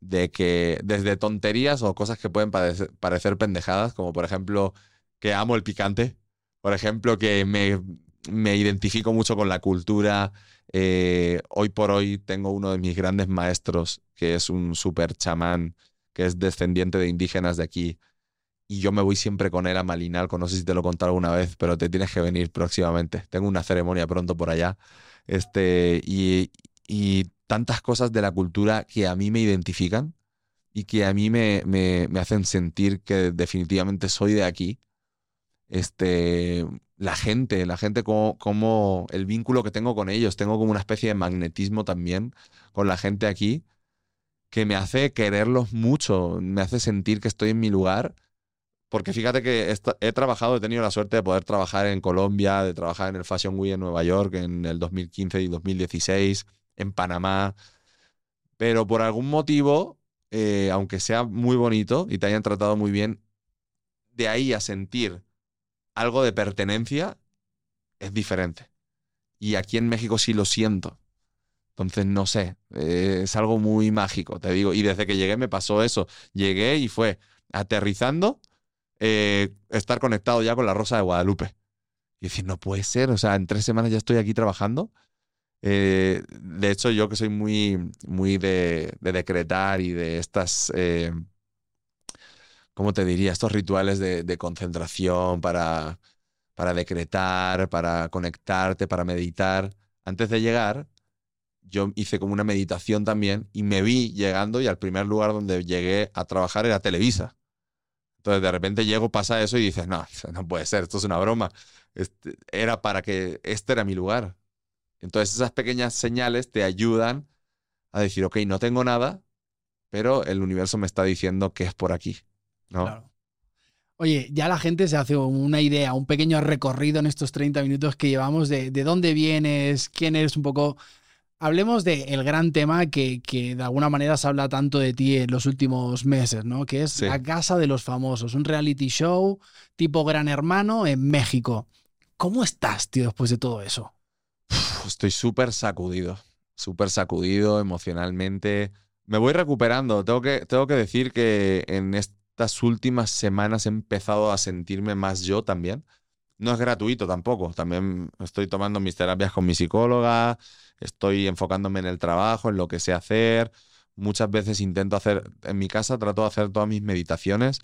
De que desde tonterías o cosas que pueden parecer, parecer pendejadas, como por ejemplo que amo el picante, por ejemplo que me, me identifico mucho con la cultura. Eh, hoy por hoy tengo uno de mis grandes maestros, que es un super chamán, que es descendiente de indígenas de aquí, y yo me voy siempre con él a Malinalco. No sé si te lo he contado alguna vez, pero te tienes que venir próximamente. Tengo una ceremonia pronto por allá. Este, y, y tantas cosas de la cultura que a mí me identifican y que a mí me, me, me hacen sentir que definitivamente soy de aquí. Este, la gente, la gente como, como el vínculo que tengo con ellos, tengo como una especie de magnetismo también con la gente aquí que me hace quererlos mucho, me hace sentir que estoy en mi lugar. Porque fíjate que he trabajado, he tenido la suerte de poder trabajar en Colombia, de trabajar en el Fashion Week en Nueva York en el 2015 y 2016, en Panamá, pero por algún motivo, eh, aunque sea muy bonito y te hayan tratado muy bien, de ahí a sentir algo de pertenencia es diferente. Y aquí en México sí lo siento. Entonces, no sé, eh, es algo muy mágico, te digo. Y desde que llegué me pasó eso. Llegué y fue aterrizando, eh, estar conectado ya con la Rosa de Guadalupe. Y decir, no puede ser, o sea, en tres semanas ya estoy aquí trabajando. Eh, de hecho, yo que soy muy, muy de, de decretar y de estas, ¿cómo te diría? Estos rituales de, concentración para, para decretar, para conectarte, para meditar. Antes de llegar, yo hice como una meditación también y me vi llegando y al primer lugar donde llegué a trabajar era Televisa. Entonces de repente llego, pasa eso y dices, no, no puede ser, esto es una broma. Este, era para que este era mi lugar. Entonces esas pequeñas señales te ayudan a decir, ok, no tengo nada, pero el universo me está diciendo que es por aquí. ¿No? Claro. Oye, ya la gente se hace una idea, un pequeño recorrido en estos 30 minutos que llevamos de, de dónde vienes, quién eres un poco. Hablemos del el gran tema que, que, de alguna manera se habla tanto de ti en los últimos meses, ¿no? Que es Sí. La Casa de los Famosos, un reality show tipo Gran Hermano en México. ¿Cómo estás, tío, después de todo eso? Estoy súper sacudido, súper sacudido emocionalmente. Me voy recuperando. Tengo que, tengo que decir que en estas últimas semanas he empezado a sentirme más yo también. No es gratuito tampoco. También estoy tomando mis terapias con mi psicóloga, estoy enfocándome en el trabajo, en lo que sé hacer. Muchas veces intento hacer, en mi casa trato de hacer todas mis meditaciones.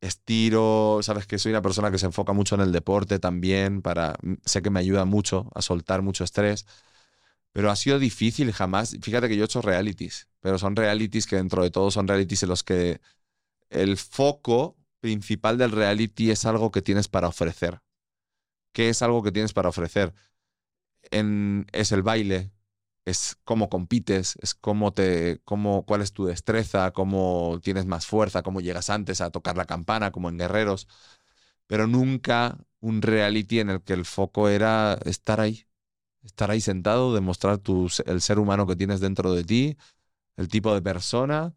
Estiro, sabes que soy una persona que se enfoca mucho en el deporte también, para, sé que me ayuda mucho a soltar mucho estrés. Pero ha sido difícil jamás. Fíjate que yo he hecho realities, pero son realities que dentro de todo son realities en los que el foco principal del reality es algo que tienes para ofrecer. ¿Qué es algo que tienes para ofrecer? En, es el baile, es cómo compites, es cómo te, cómo, cuál es tu destreza, cómo tienes más fuerza, cómo llegas antes a tocar la campana, como en Guerreros. Pero nunca un reality en el que el foco era estar ahí, estar ahí sentado, demostrar tu, el ser humano que tienes dentro de ti, el tipo de persona.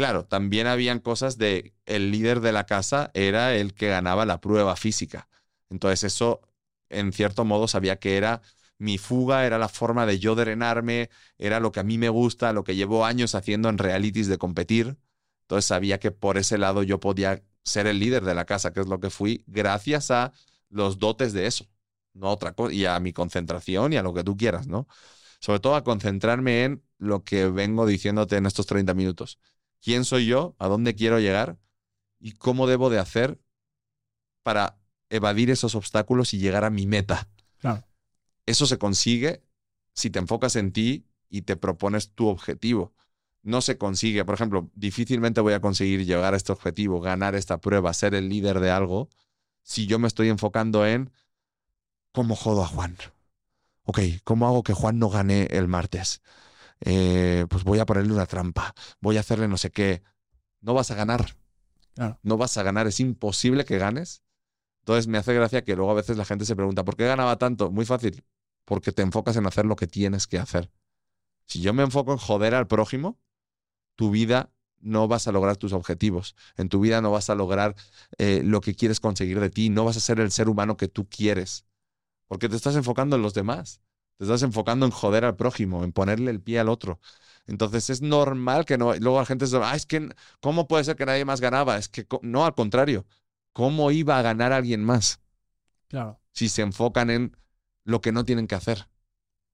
Claro, también habían cosas de el líder de la casa era el que ganaba la prueba física. Entonces eso, en cierto modo, sabía que era mi fuga, era la forma de yo drenarme, era lo que a mí me gusta, lo que llevo años haciendo en realities de competir. Entonces sabía que por ese lado yo podía ser el líder de la casa, que es lo que fui, gracias a los dotes de eso, no otra cosa, y a mi concentración y a lo que tú quieras, ¿no? Sobre todo a concentrarme en lo que vengo diciéndote en estos 30 minutos. ¿Quién soy yo? ¿A dónde quiero llegar? ¿Y cómo debo de hacer para evadir esos obstáculos y llegar a mi meta? Claro. Eso se consigue si te enfocas en ti y te propones tu objetivo. No se consigue, por ejemplo, difícilmente voy a conseguir llegar a este objetivo, ganar esta prueba, ser el líder de algo, si yo me estoy enfocando en cómo jodo a Juan. Ok, ¿cómo hago que Juan no gane el martes? Eh, pues voy a ponerle una trampa, voy a hacerle no sé qué. No vas a ganar. Claro. No vas a ganar, es imposible que ganes. Entonces me hace gracia que luego a veces la gente se pregunta, ¿por qué ganaba tanto? Muy fácil, porque te enfocas en hacer lo que tienes que hacer. Si yo me enfoco en joder al prójimo, tu vida no vas a lograr tus objetivos. En tu vida no vas a lograr eh, lo que quieres conseguir de ti. No vas a ser el ser humano que tú quieres. Porque te estás enfocando en los demás. Te estás enfocando en joder al prójimo, en ponerle el pie al otro. Entonces es normal que no. Luego la gente dice, ah, es que, ¿cómo puede ser que nadie más ganaba? Es que no, al contrario. ¿Cómo iba a ganar alguien más? Claro. Si se enfocan en lo que no tienen que hacer.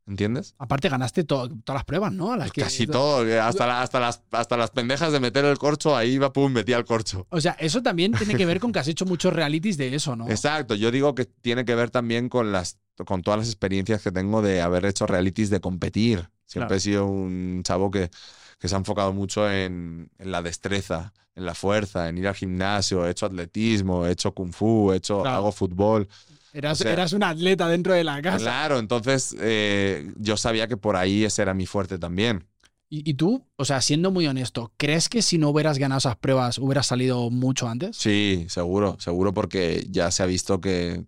¿Entiendes? Aparte ganaste to todas las pruebas, ¿no? Las que, Casi todo, eh, hasta, la- hasta, las, hasta las pendejas de meter el corcho, ahí iba, pum, metía el corcho. O sea, eso también tiene que ver con que has hecho muchos realities de eso, ¿no? Exacto, yo digo que tiene que ver también con, las, con todas las experiencias que tengo de haber hecho realities de competir. Siempre Claro. he sido un chavo que, que se ha enfocado mucho en, en la destreza, en la fuerza, en ir al gimnasio, he hecho atletismo, he hecho kung fu, he hecho, Claro. hago fútbol. Eras, o sea- eras un atleta dentro de la casa. Claro, entonces eh, yo sabía que por ahí ese era mi fuerte también. Y, y tú, o sea, siendo muy honesto, ¿crees que si no hubieras ganado esas pruebas hubieras salido mucho antes? Sí, seguro, seguro porque ya se ha visto que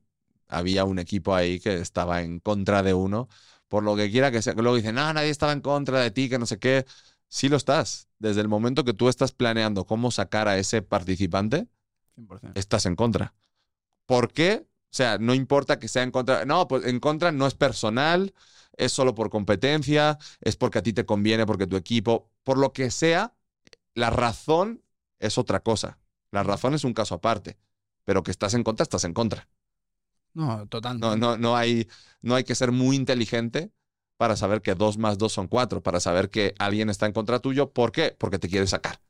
había un equipo ahí que estaba en contra de uno, por lo que quiera que sea, luego dicen, no, nadie estaba en contra de ti, que no sé qué. Sí lo estás. Desde el momento que tú estás planeando cómo sacar a ese participante, 100%. estás en contra. ¿Por qué? O sea, no importa que sea en contra. No, pues en contra no es personal, es solo por competencia, es porque a ti te conviene, porque tu equipo, por lo que sea, la razón es otra cosa. La razón es un caso aparte. Pero que estás en contra, estás en contra. No, total. No, no, no, hay, no hay que ser muy inteligente para saber que dos más dos son cuatro, para saber que alguien está en contra tuyo. ¿Por qué? Porque te quiere sacar.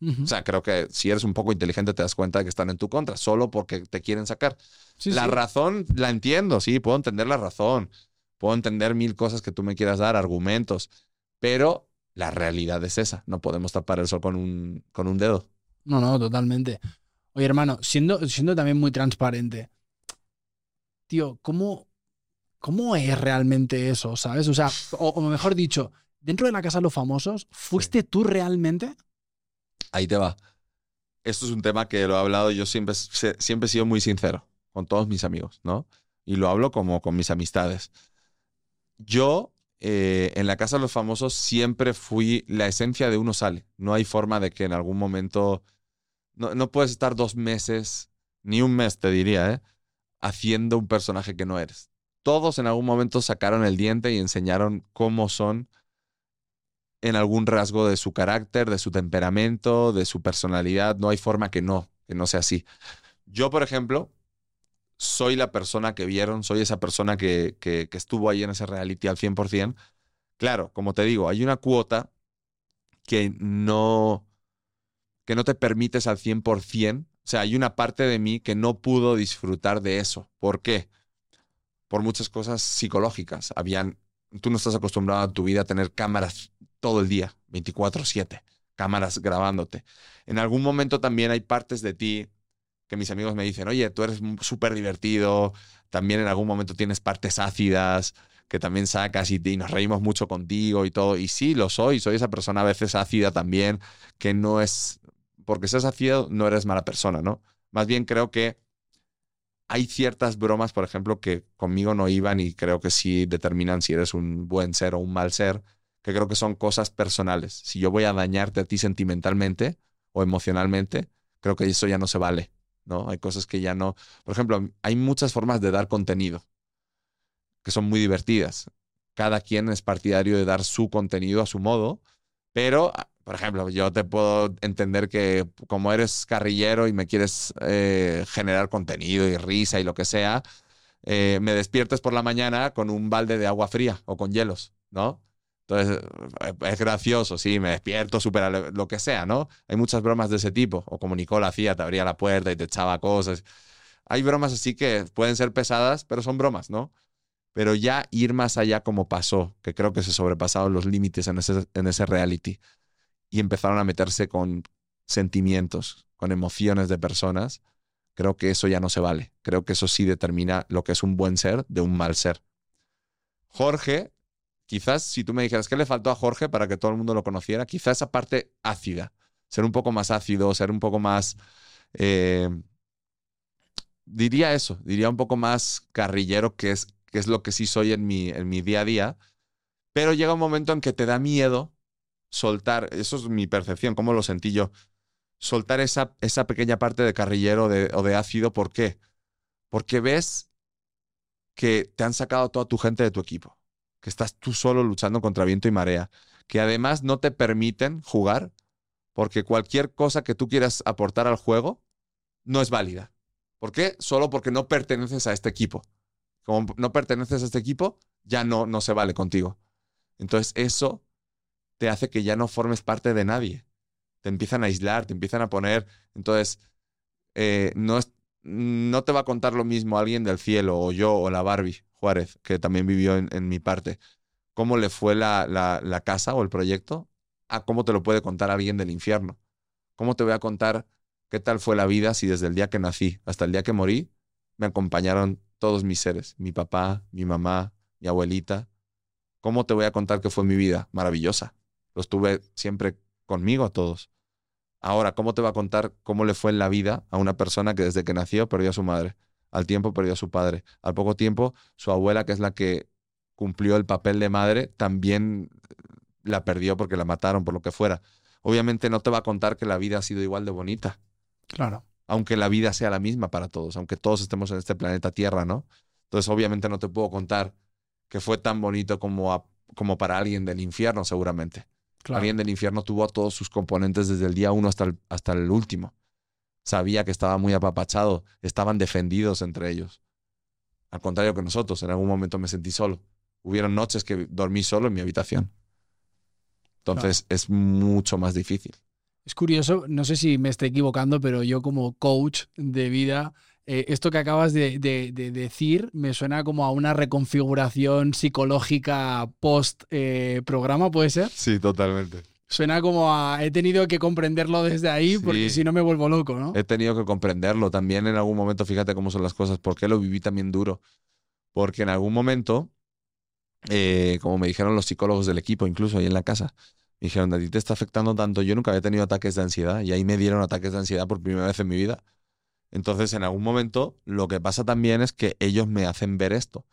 Ujú. O sea, creo que si eres un poco inteligente te das cuenta de que están en tu contra, solo porque te quieren sacar. Sí, la sí. razón la entiendo, sí, puedo entender la razón, puedo entender mil cosas que tú me quieras dar, argumentos, pero la realidad es esa, no podemos tapar el sol con un, con un dedo. No, no, totalmente. Oye, hermano, siendo, siendo también muy transparente, tío, ¿cómo, ¿cómo es realmente eso? ¿Sabes? O sea, o, o mejor dicho, dentro de la casa de los famosos, ¿fuiste tú realmente? Ahí te va. Esto es un tema que lo he hablado, yo siempre, siempre he sido muy sincero con todos mis amigos, ¿no? Y lo hablo como con mis amistades. Yo, eh, en la Casa de los Famosos, siempre fui, la esencia de uno sale. No hay forma de que en algún momento, no, no puedes estar dos meses, ni un mes te diría, ¿eh? Haciendo un personaje que no eres. Todos en algún momento sacaron el diente y enseñaron cómo son en algún rasgo de su carácter, de su temperamento, de su personalidad. No hay forma que no, que no sea así. Yo, por ejemplo, soy la persona que vieron, soy esa persona que, que, estuvo ahí en ese reality al 100%. Claro, como te digo, hay una cuota que no, que no te permites al 100%. Sea, hay una parte de mí que no pudo disfrutar de eso. ¿Por qué? Por muchas cosas psicológicas. Habían, tú no estás acostumbrado a tu vida a tener cámaras todo el día, 24/7, cámaras grabándote. En algún momento también hay partes de ti que mis amigos me dicen, oye, tú eres súper divertido, también en algún momento tienes partes ácidas que también sacas y, y nos reímos mucho contigo y todo. Y sí, lo soy, soy esa persona a veces ácida también, que no es, porque seas ácido no eres mala persona, ¿no? Más bien creo que hay ciertas bromas, por ejemplo, que conmigo no iban y creo que sí determinan si eres un buen ser o un mal ser, que creo que son cosas personales. Si yo voy a dañarte a ti sentimentalmente o emocionalmente, creo que eso ya no se vale, ¿no? Hay cosas que ya no... Por ejemplo, hay muchas formas de dar contenido que son muy divertidas. Cada quien es partidario de dar su contenido a su modo, pero, por ejemplo, yo te puedo entender que como eres carrillero y me quieres eh, generar contenido y risa y lo que sea, eh, me despiertes por la mañana con un balde de agua fría o con hielos, ¿no? Entonces, eh, es gracioso, sí, me despierto súper, lo que sea, ¿no? Hay muchas bromas de ese tipo. O como Nicole hacía, te abría la puerta y te echaba cosas. Hay bromas así que pueden ser pesadas, pero son bromas, ¿no? Pero ya ir más allá como pasó, que creo que se sobrepasaron los límites en ese, en ese reality y empezaron a meterse con sentimientos, con emociones de personas, creo que eso ya no se vale. Creo que eso sí determina lo que es un buen ser de un mal ser. Jorge, quizás si tú me dijeras qué le faltó a Jorge para que todo el mundo lo conociera, quizás esa parte ácida, ser un poco más ácido, ser un poco más... eh, diría eso, diría un poco más carrillero, que es, que es lo que sí soy en mi, en mi día a día, pero llega un momento en que te da miedo soltar, eso es mi percepción, cómo lo sentí yo, soltar esa, esa pequeña parte de carrillero de- o de ácido, ¿por qué? Porque ves que te han sacado toda tu gente de tu equipo, que estás tú solo luchando contra viento y marea, que además no te permiten jugar, porque cualquier cosa que tú quieras aportar al juego no es válida. ¿Por qué? Solo porque no perteneces a este equipo. Como no perteneces a este equipo, ya no, no se vale contigo. Entonces eso te hace que ya no formes parte de nadie. Te empiezan a aislar, te empiezan a poner. Entonces, eh, no, es- no te va a contar lo mismo alguien del cielo, o yo, o la Barbie Juárez, que también vivió en, mi parte, cómo le fue la, la- la casa o el proyecto, a cómo te lo puede contar alguien del infierno. ¿Cómo te voy a contar qué tal fue la vida si desde el día que nací hasta el día que morí me acompañaron todos mis seres, mi papá, mi mamá, mi abuelita? ¿Cómo te voy a contar qué fue mi vida? Maravillosa. Los tuve siempre conmigo a todos. Ahora, ¿cómo te va a contar cómo le fue en la vida a una persona que desde que nació perdió a su madre? Al tiempo perdió a su padre. Al poco tiempo, su abuela, que es la que cumplió el papel de madre, también la perdió porque la mataron, por lo que fuera. Obviamente no te va a contar que la vida ha sido igual de bonita. Claro. Aunque la vida sea la misma para todos, aunque todos estemos en este planeta Tierra, ¿no? Entonces, obviamente no te puedo contar que fue tan bonito como, como para alguien del infierno, seguramente. Alguien del infierno tuvo a todos sus componentes desde el día uno hasta el, hasta el último. Sabía que estaba muy apapachado, estaban defendidos entre ellos. Al contrario que nosotros, en algún momento me sentí solo. Hubieron noches que dormí solo en mi habitación. Entonces es mucho más difícil. Es curioso, no sé si me estoy equivocando, pero yo como coach de vida, eh, esto que acabas de, decir me suena como a una reconfiguración psicológica post eh, programa, ¿puede ser? Sí, totalmente. Suena como a he tenido que comprenderlo desde ahí porque si no me vuelvo loco, ¿no? He tenido que comprenderlo también en algún momento, fíjate cómo son las cosas, ¿por qué lo viví también duro? Porque en algún momento, eh, como me dijeron los psicólogos del equipo, incluso ahí en la casa, me dijeron, a ti te está afectando tanto, yo nunca había tenido ataques de ansiedad y ahí me dieron ataques de ansiedad por primera vez en mi vida. Entonces, en algún momento, lo que pasa también es que ellos me hacen ver esto.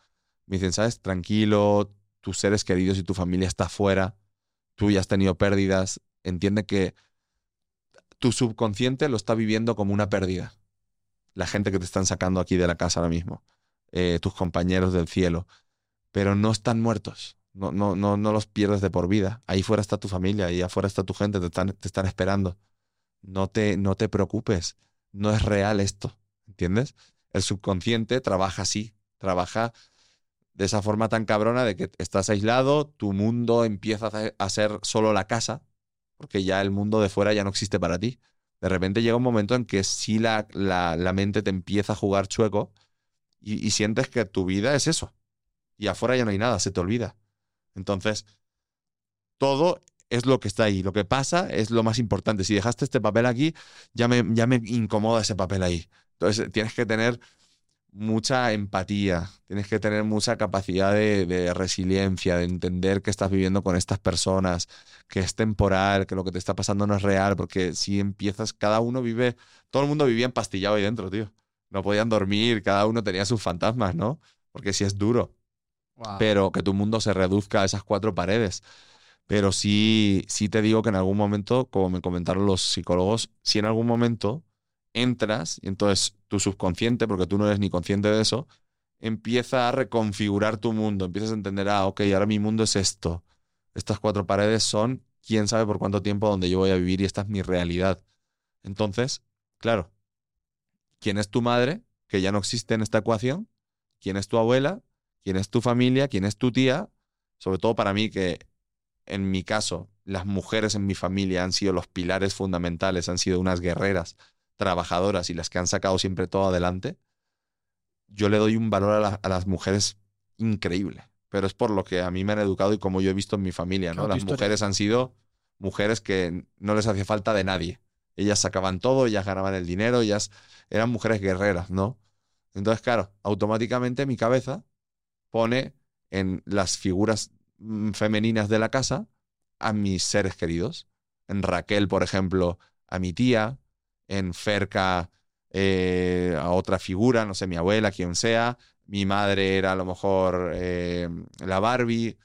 Me dicen, sabes, tranquilo, tus seres queridos y tu familia está fuera, tú ya has tenido pérdidas, entiende que tu subconsciente lo está viviendo como una pérdida. La gente que te están sacando aquí de la casa ahora mismo, eh, tus compañeros del cielo, pero no están muertos no, no, no, no los pierdes de por vida. Ahí fuera está tu familia, ahí afuera está tu gente, te están, te están esperando. No te, no te preocupes, no es real esto, ¿entiendes? El subconsciente trabaja así, trabaja de esa forma tan cabrona de que estás aislado, tu mundo empieza a ser solo la casa, porque ya el mundo de fuera ya no existe para ti. De repente llega un momento en que sí la, la, mente te empieza a jugar chueco y sientes que tu vida es eso. Y afuera ya no hay nada, se te olvida. Entonces, todo es lo que está ahí. Lo que pasa es lo más importante. Si dejaste este papel aquí, ya me, ya me incomoda ese papel ahí. Entonces, tienes que tener mucha empatía, tienes que tener mucha capacidad de, resiliencia, de entender que estás viviendo con estas personas, que es temporal, que lo que te está pasando no es real, porque si empiezas, cada uno vive, todo el mundo vivía empastillado ahí dentro, tío. No podían dormir, cada uno tenía sus fantasmas, ¿no? Porque si es duro pero que tu mundo se reduzca a esas cuatro paredes. Pero sí, sí te digo que en algún momento, como me comentaron los psicólogos, si en algún momento entras y entonces tu subconsciente, porque tú no eres ni consciente de eso, empieza a reconfigurar tu mundo, empiezas a entender, ah, ok, ahora mi mundo es esto. Estas cuatro paredes son quién sabe por cuánto tiempo donde yo voy a vivir y esta es mi realidad. Entonces, claro, ¿quién es tu madre? Que ya no existe en esta ecuación. ¿Quién es tu abuela? Quién es tu familia, quién es tu tía, sobre todo para mí que en mi caso las mujeres en mi familia han sido los pilares fundamentales, han sido unas guerreras, trabajadoras y las que han sacado siempre todo adelante, yo le doy un valor a, las mujeres increíble, pero es por lo que a mí me han educado y como yo he visto en mi familia, ¿no? las mujeres han sido mujeres que no les hacía falta de nadie. Ellas sacaban todo, ellas ganaban el dinero, ellas eran mujeres guerreras, ¿no? Entonces, claro, automáticamente mi cabeza pone en las figuras mm, femeninas de la casa a mis seres queridos. En Raquel, por ejemplo, a mi tía, en Ferca eh, a otra figura, no sé, mi abuela, quien sea, mi madre era a lo mejor eh, la Barbie.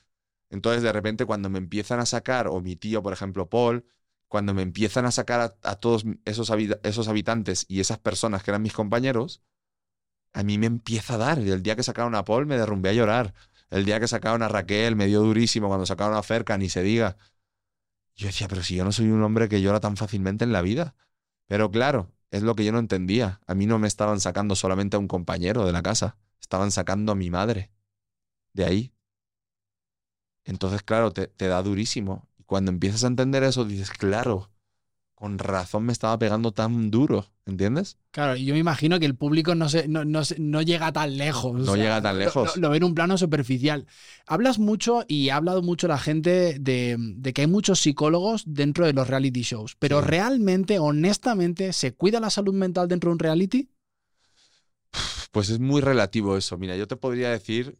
Entonces, de repente, cuando me empiezan a sacar, o mi tío, por ejemplo, Paul, cuando me empiezan a sacar a, todos esos, esos habitantes y esas personas que eran mis compañeros, a mí me empieza a dar. El día que sacaron a Paul me derrumbé a llorar. El día que sacaron a Raquel me dio durísimo. Cuando sacaron a Ferca, ni se diga. Yo decía, pero si yo no soy un hombre que llora tan fácilmente en la vida. Pero claro, es lo que yo no entendía. A mí no me estaban sacando solamente a un compañero de la casa. Estaban sacando a mi madre. De ahí. Entonces, claro, te, te da durísimo. Y cuando empiezas a entender eso, dices, claro, con razón me estaba pegando tan duro, ¿entiendes? Claro, y yo me imagino que el público no, se, no, no, llega tan lejos. No llega tan lejos. Lo, ve en un plano superficial. Hablas mucho y ha hablado mucho la gente de, que hay muchos psicólogos dentro de los reality shows, pero realmente, honestamente, ¿se cuida la salud mental dentro de un reality? Pues es muy relativo eso. Mira, yo te podría decir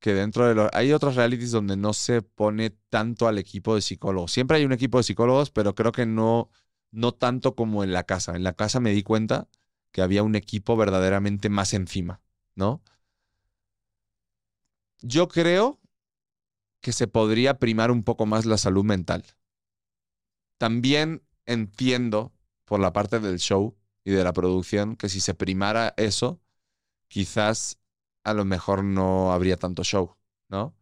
que dentro de los... Hay otros realities donde no se pone tanto al equipo de psicólogos. Siempre hay un equipo de psicólogos, pero creo que no no tanto como en la casa. En la casa me di cuenta que había un equipo verdaderamente más encima, ¿no? Yo creo que se podría primar un poco más la salud mental. También entiendo por la parte del show y de la producción, que si se primara eso, quizás a lo mejor no habría tanto show, ¿no?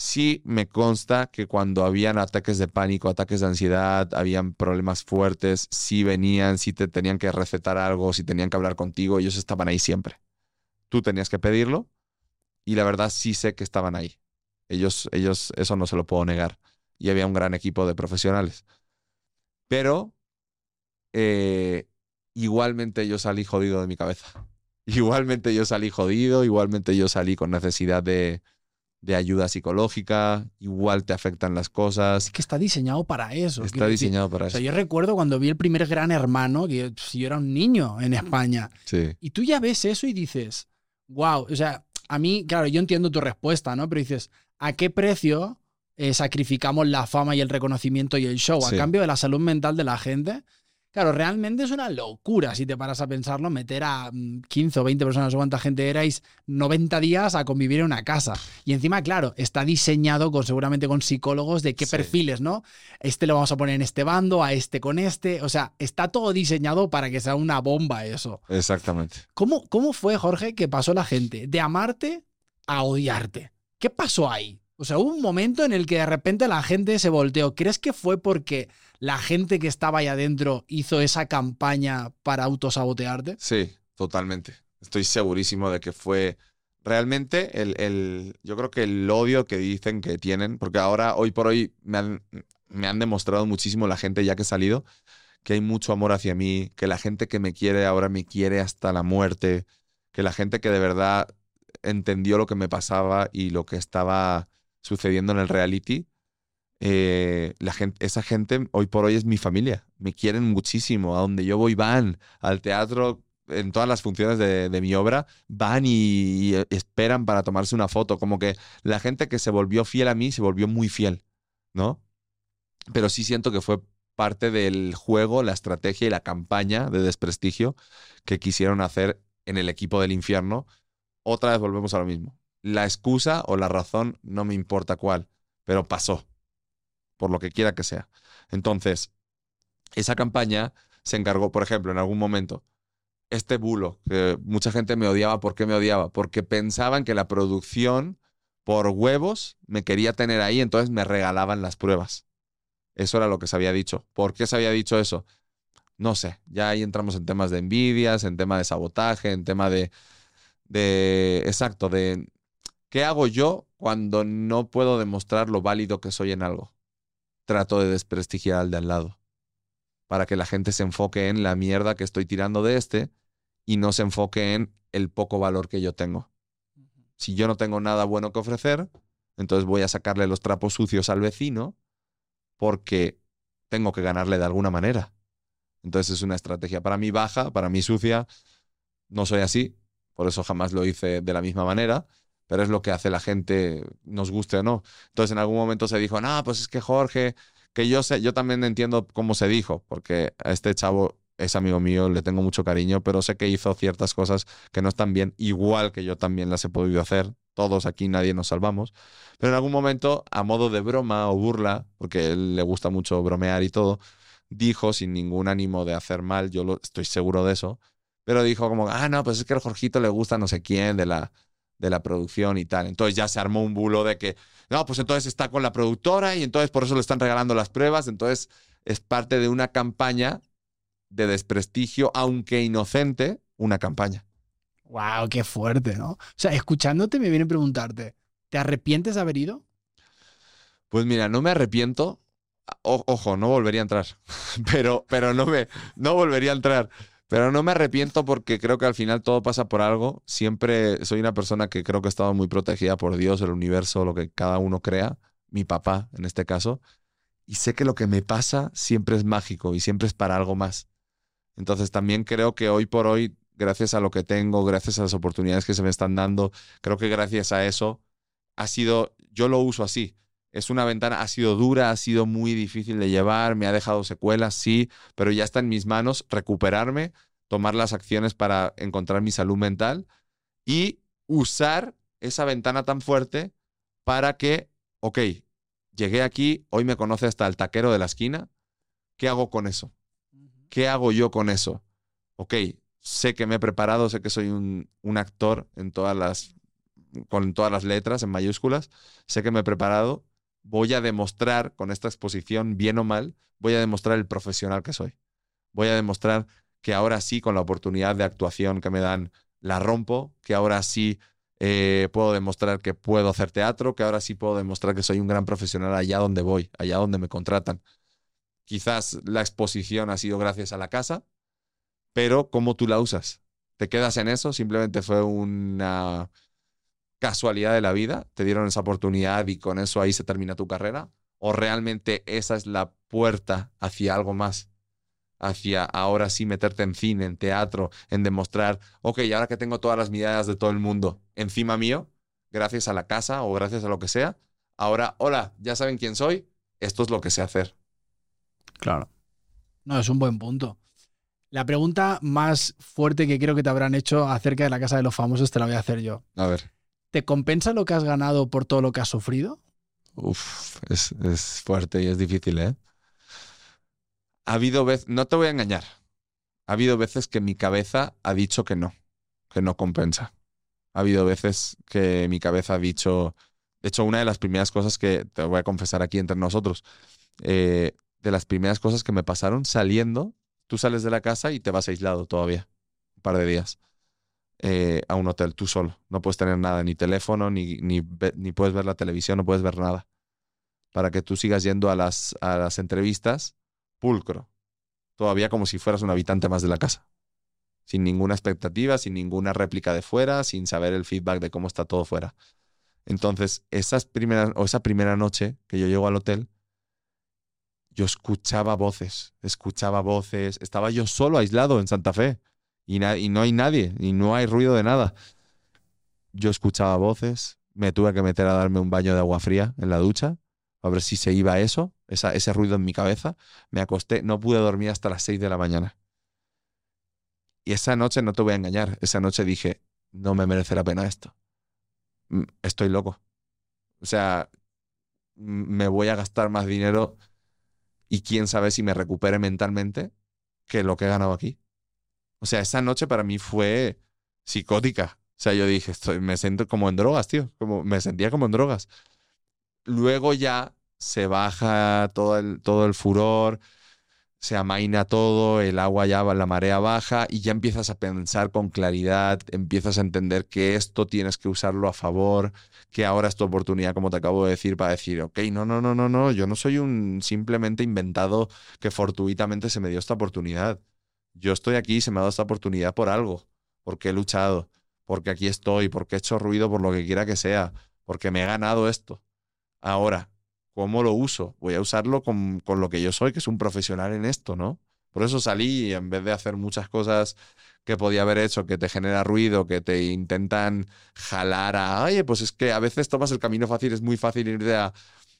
Sí me consta que cuando habían ataques de pánico, ataques de ansiedad, habían problemas fuertes, si venían, si te tenían que recetar algo, si tenían que hablar contigo, ellos estaban ahí siempre. Tú tenías que pedirlo y la verdad sí sé que estaban ahí. Ellos, ellos, eso no se lo puedo negar. Y había un gran equipo de profesionales. Pero eh, igualmente yo salí jodido de mi cabeza. Igualmente yo salí jodido, igualmente yo salí con necesidad de, de ayuda psicológica, igual te afectan las cosas. Es que está diseñado para eso. Está decir. diseñado para O eso. sea, yo recuerdo cuando vi el primer Gran Hermano, que yo, pues, yo era un niño en España, Sí, y tú ya ves eso y dices, wow, o sea, a mí, claro, yo entiendo tu respuesta, ¿no? Pero dices, ¿a qué precio eh, sacrificamos la fama y el reconocimiento y el show a Sí. cambio de la salud mental de la gente? Claro, realmente es una locura si te paras a pensarlo, meter a mm, 15 o 20 personas o cuánta gente erais 90 días a convivir en una casa. Y encima, claro, está diseñado con seguramente con psicólogos de qué Sí. perfiles, ¿no? Este lo vamos a poner en este bando, a este con este. O sea, está todo diseñado para que sea una bomba eso. exactamente. ¿Cómo, ¿Cómo fue, Jorge, que pasó la gente de amarte a odiarte? ¿Qué pasó ahí? O sea, hubo un momento en el que de repente la gente se volteó. ¿Crees que fue porque la gente que estaba ahí adentro hizo esa campaña para autosabotearte? Sí, totalmente. Estoy segurísimo de que fue realmente el, el- yo creo que el odio que dicen que tienen, porque ahora, hoy por hoy, me han, me han demostrado muchísimo la gente ya que he salido, que hay mucho amor hacia mí, que la gente que me quiere ahora me quiere hasta la muerte, que la gente que de verdad entendió lo que me pasaba y lo que estaba sucediendo en el reality, eh, esa gente hoy por hoy es mi familia. Me quieren muchísimo. A donde yo voy van. Al teatro, en todas las funciones de, de mi obra, van y, y esperan para tomarse una foto. Como que la gente que se volvió fiel a mí se volvió muy fiel, ¿no? Pero sí siento que fue parte del juego, la estrategia y la campaña de desprestigio que quisieron hacer en el equipo del infierno. Otra vez volvemos a lo mismo. La excusa o la razón no me importa cuál, pero pasó por lo que quiera que sea. Entonces, esa campaña se encargó, por ejemplo, en algún momento, este bulo, que mucha gente me odiaba, ¿por qué me odiaba? Porque pensaban que la producción, por huevos, me quería tener ahí, entonces me regalaban las pruebas. Eso era lo que se había dicho. ¿Por qué se había dicho eso? No sé, ya ahí entramos en temas de envidias, en tema de sabotaje, en tema de, de, exacto, de qué hago yo cuando no puedo demostrar lo válido que soy en algo trato de desprestigiar al de al lado. Para que la gente se enfoque en la mierda que estoy tirando de este y no se enfoque en el poco valor que yo tengo. Si yo no tengo nada bueno que ofrecer, entonces voy a sacarle los trapos sucios al vecino porque tengo que ganarle de alguna manera. Entonces es una estrategia para mí baja, para mí sucia. No soy así, por eso jamás lo hice de la misma manera, pero es lo que hace la gente, nos guste o no. Entonces en algún momento se dijo, no, pues es que Jorge, que yo sé, yo también entiendo cómo se dijo, porque a este chavo es amigo mío, le tengo mucho cariño, pero sé que hizo ciertas cosas que no están bien, igual que yo también las he podido hacer. Todos aquí, nadie nos salvamos. Pero en algún momento, a modo de broma o burla, porque él le gusta mucho bromear y todo, dijo sin ningún ánimo de hacer mal, yo lo, estoy seguro de eso, pero dijo como, ah, no, pues es que al Jorgito le gusta no sé quién de la, de la producción y tal. Entonces ya se armó un bulo de que, no, pues entonces está con la productora y entonces por eso le están regalando las pruebas. Entonces es parte de una campaña de desprestigio, aunque inocente, una campaña. Wow, qué fuerte, ¿no? O sea, escuchándote me viene a preguntarte, ¿te arrepientes de haber ido? Pues mira, no me arrepiento. O- ojo, no volvería a entrar. pero, pero no me, no volvería a entrar. Pero no me arrepiento porque creo que al final todo pasa por algo. Siempre soy una persona que creo que he estado muy protegida por Dios, el universo, lo que cada uno crea, mi papá en este caso. Y sé que lo que me pasa siempre es mágico y siempre es para algo más. Entonces también creo que hoy por hoy, gracias a lo que tengo, gracias a las oportunidades que se me están dando, creo que gracias a eso ha sido, yo lo uso así. Es una ventana, ha sido dura, ha sido muy difícil de llevar, me ha dejado secuelas, sí, pero ya está en mis manos recuperarme, tomar las acciones para encontrar mi salud mental y usar esa ventana tan fuerte para que, ok, llegué aquí, hoy me conoce hasta el taquero de la esquina, ¿qué hago con eso? ¿Qué hago yo con eso? ok, sé que me he preparado, sé que soy un, un actor en todas las, con todas las letras en mayúsculas, sé que me he preparado, voy a demostrar con esta exposición, bien o mal, voy a demostrar el profesional que soy. Voy a demostrar que ahora sí, con la oportunidad de actuación que me dan, la rompo, que ahora sí eh, puedo demostrar que puedo hacer teatro, que ahora sí puedo demostrar que soy un gran profesional allá donde voy, allá donde me contratan. Quizás la exposición ha sido gracias a la casa, pero ¿cómo tú la usas? ¿Te quedas en eso? Simplemente fue una casualidad de la vida, te dieron esa oportunidad y con eso ahí se termina tu carrera. ¿O realmente esa es la puerta hacia algo más? hacia ahora sí meterte en cine, en teatro, en demostrar, ok, ahora que tengo todas las miradas de todo el mundo encima mío, gracias a la casa o gracias a lo que sea, ahora, hola, ya saben quién soy, esto es lo que sé hacer. Claro. No, es un buen punto. La pregunta más fuerte que creo que te habrán hecho acerca de la casa de los famosos te la voy a hacer yo. A ver. ¿Te compensa lo que has ganado por todo lo que has sufrido? Uf, es, es fuerte y es difícil, ¿eh? ha habido veces, no te voy a engañar, ha habido veces que mi cabeza ha dicho que no, que no compensa. Ha habido veces que mi cabeza ha dicho, de hecho, una de las primeras cosas que te voy a confesar aquí entre nosotros, eh, de las primeras cosas que me pasaron saliendo, tú sales de la casa y te vas aislado todavía, un par de días, eh, a un hotel, tú solo. No puedes tener nada, ni teléfono, ni, ni, ni, puedes ver la televisión, no puedes ver nada. Para que tú sigas yendo a las, a las entrevistas pulcro, todavía como si fueras un habitante más de la casa, sin ninguna expectativa, sin ninguna réplica de fuera, sin saber el feedback de cómo está todo fuera. Entonces, esas primeras, o esa primera noche que yo llego al hotel, yo escuchaba voces, escuchaba voces, estaba yo solo aislado en Santa Fe y, no hay nadie, y no hay ruido de nada. Yo escuchaba voces, me tuve que meter a darme un baño de agua fría en la ducha a ver si se iba eso, ese ruido en mi cabeza. Me acosté, no pude dormir hasta las 6 de la mañana. Y esa noche, no te voy a engañar, esa noche dije, no me merece la pena esto. Estoy loco. O sea, me voy a gastar más dinero y quién sabe si me recupere mentalmente que lo que he ganado aquí. O sea, esa noche para mí fue psicótica. O sea, yo dije, me siento como en drogas, tío. Como, me sentía como en drogas. Luego ya se baja todo el, todo el furor, se amaina todo, el agua ya va, la marea baja y ya empiezas a pensar con claridad, empiezas a entender que esto tienes que usarlo a favor, que ahora es tu oportunidad, como te acabo de decir, para decir, ok, no, no, no, no, no, yo no soy un simplemente inventado que fortuitamente se me dio esta oportunidad. Yo estoy aquí y se me ha dado esta oportunidad por algo, porque he luchado, porque aquí estoy, porque he hecho ruido por lo que quiera que sea, porque me he ganado esto. Ahora, ¿cómo lo uso? Voy a usarlo con, lo que yo soy, que es un profesional en esto, ¿no? Por eso salí y en vez de hacer muchas cosas que podía haber hecho, que te genera ruido, que te intentan jalar a, oye, pues es que a veces tomas el camino fácil, es muy fácil ir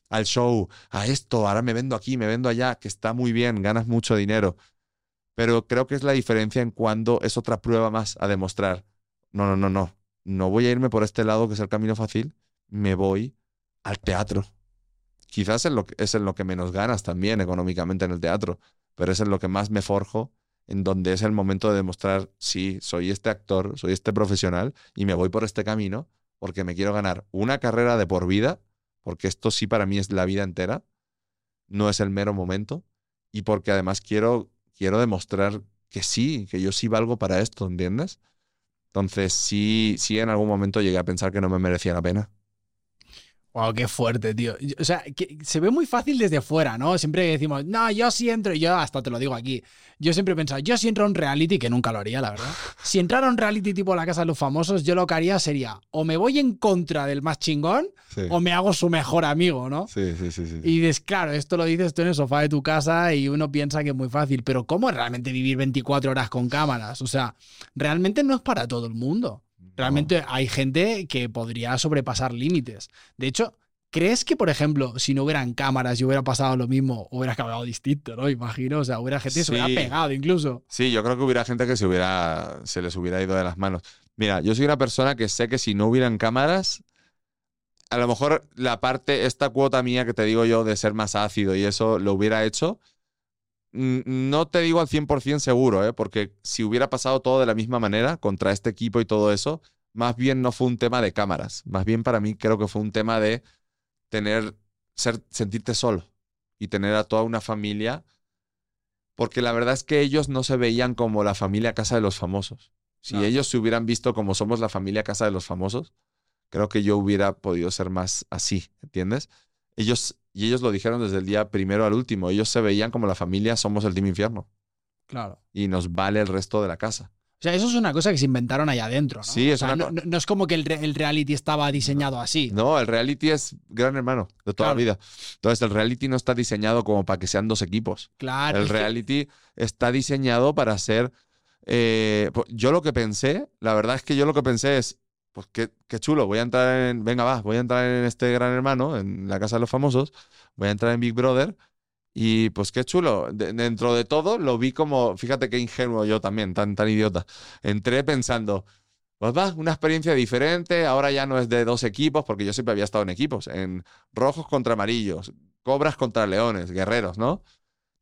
al show, a esto, ahora me vendo aquí, me vendo allá, que está muy bien, ganas mucho dinero. Pero creo que es la diferencia en cuando es otra prueba más a demostrar. No, no, no, no. No voy a irme por este lado que es el camino fácil, me voy al teatro. Quizás es, lo es en lo que menos ganas también económicamente en el teatro, pero es en lo que más me forjo, en donde es el momento de demostrar, sí, soy este actor, soy este profesional y me voy por este camino porque me quiero ganar una carrera de por vida, porque esto sí para mí es la vida entera, no es el mero momento, y porque además quiero, quiero demostrar que sí, que yo sí valgo para esto, ¿entiendes? Entonces sí, sí en algún momento llegué a pensar que no me merecía la pena. Wow, qué fuerte, tío. O sea, que se ve muy fácil desde fuera, ¿no? Siempre decimos, no, yo sí entro, yo hasta te lo digo aquí. Yo siempre he pensado, yo si entro a un reality, que nunca lo haría, la verdad. Si entrara a un reality tipo La Casa de los Famosos, yo lo que haría sería, o me voy en contra del más chingón, o me hago su mejor amigo, ¿no? Sí, sí, sí, sí. Y dices, claro, esto lo dices tú en el sofá de tu casa y uno piensa que es muy fácil, pero ¿cómo es realmente vivir 24 horas con cámaras? O sea, realmente no es para todo el mundo. Realmente hay gente que podría sobrepasar límites. De hecho, ¿crees que, por ejemplo, si no hubieran cámaras y hubiera pasado lo mismo, hubiera acabado distinto, ¿no? Imagino. O sea, hubiera gente que se hubiera pegado incluso. Sí, yo creo que hubiera gente que se hubiera. se les hubiera ido de las manos. Mira, yo soy una persona que sé que si no hubieran cámaras, a lo mejor la parte, esta cuota mía que te digo yo de ser más ácido y eso lo hubiera hecho, no te digo al 100% seguro, ¿eh? porque si hubiera pasado todo de la misma manera contra este equipo y todo eso, más bien no fue un tema de cámaras. Más bien para mí creo que fue un tema de tener, ser, sentirte solo y tener a toda una familia. Porque la verdad es que ellos no se veían como la familia Casa de los Famosos. Si No. ellos se hubieran visto como somos la familia Casa de los Famosos, creo que yo hubiera podido ser más así, ¿entiendes? Ellos, y ellos lo dijeron desde el día primero al último, ellos se veían como la familia Somos el Team Infierno Claro. y nos vale el resto de la casa. O sea, eso es una cosa que se inventaron allá adentro, ¿no? Sí, O es sea, una no, no- es como que el, re- el reality estaba diseñado así. No, el reality es gran hermano de toda Claro. la vida. Entonces, el reality no está diseñado como para que sean dos equipos. Claro. el que- reality está diseñado para ser. eh, yo lo que pensé, la verdad es que yo lo que pensé es, pues qué, qué chulo, voy a entrar en. Venga, va, voy a entrar en este gran hermano, en la casa de los famosos, voy a entrar en Big Brother. Y pues qué chulo. De- dentro de todo lo vi como, fíjate qué ingenuo yo también, tan, tan idiota. Entré pensando, pues va, una experiencia diferente, ahora ya no es de dos equipos, porque yo siempre había estado en equipos, en rojos contra amarillos, cobras contra leones, guerreros, ¿no?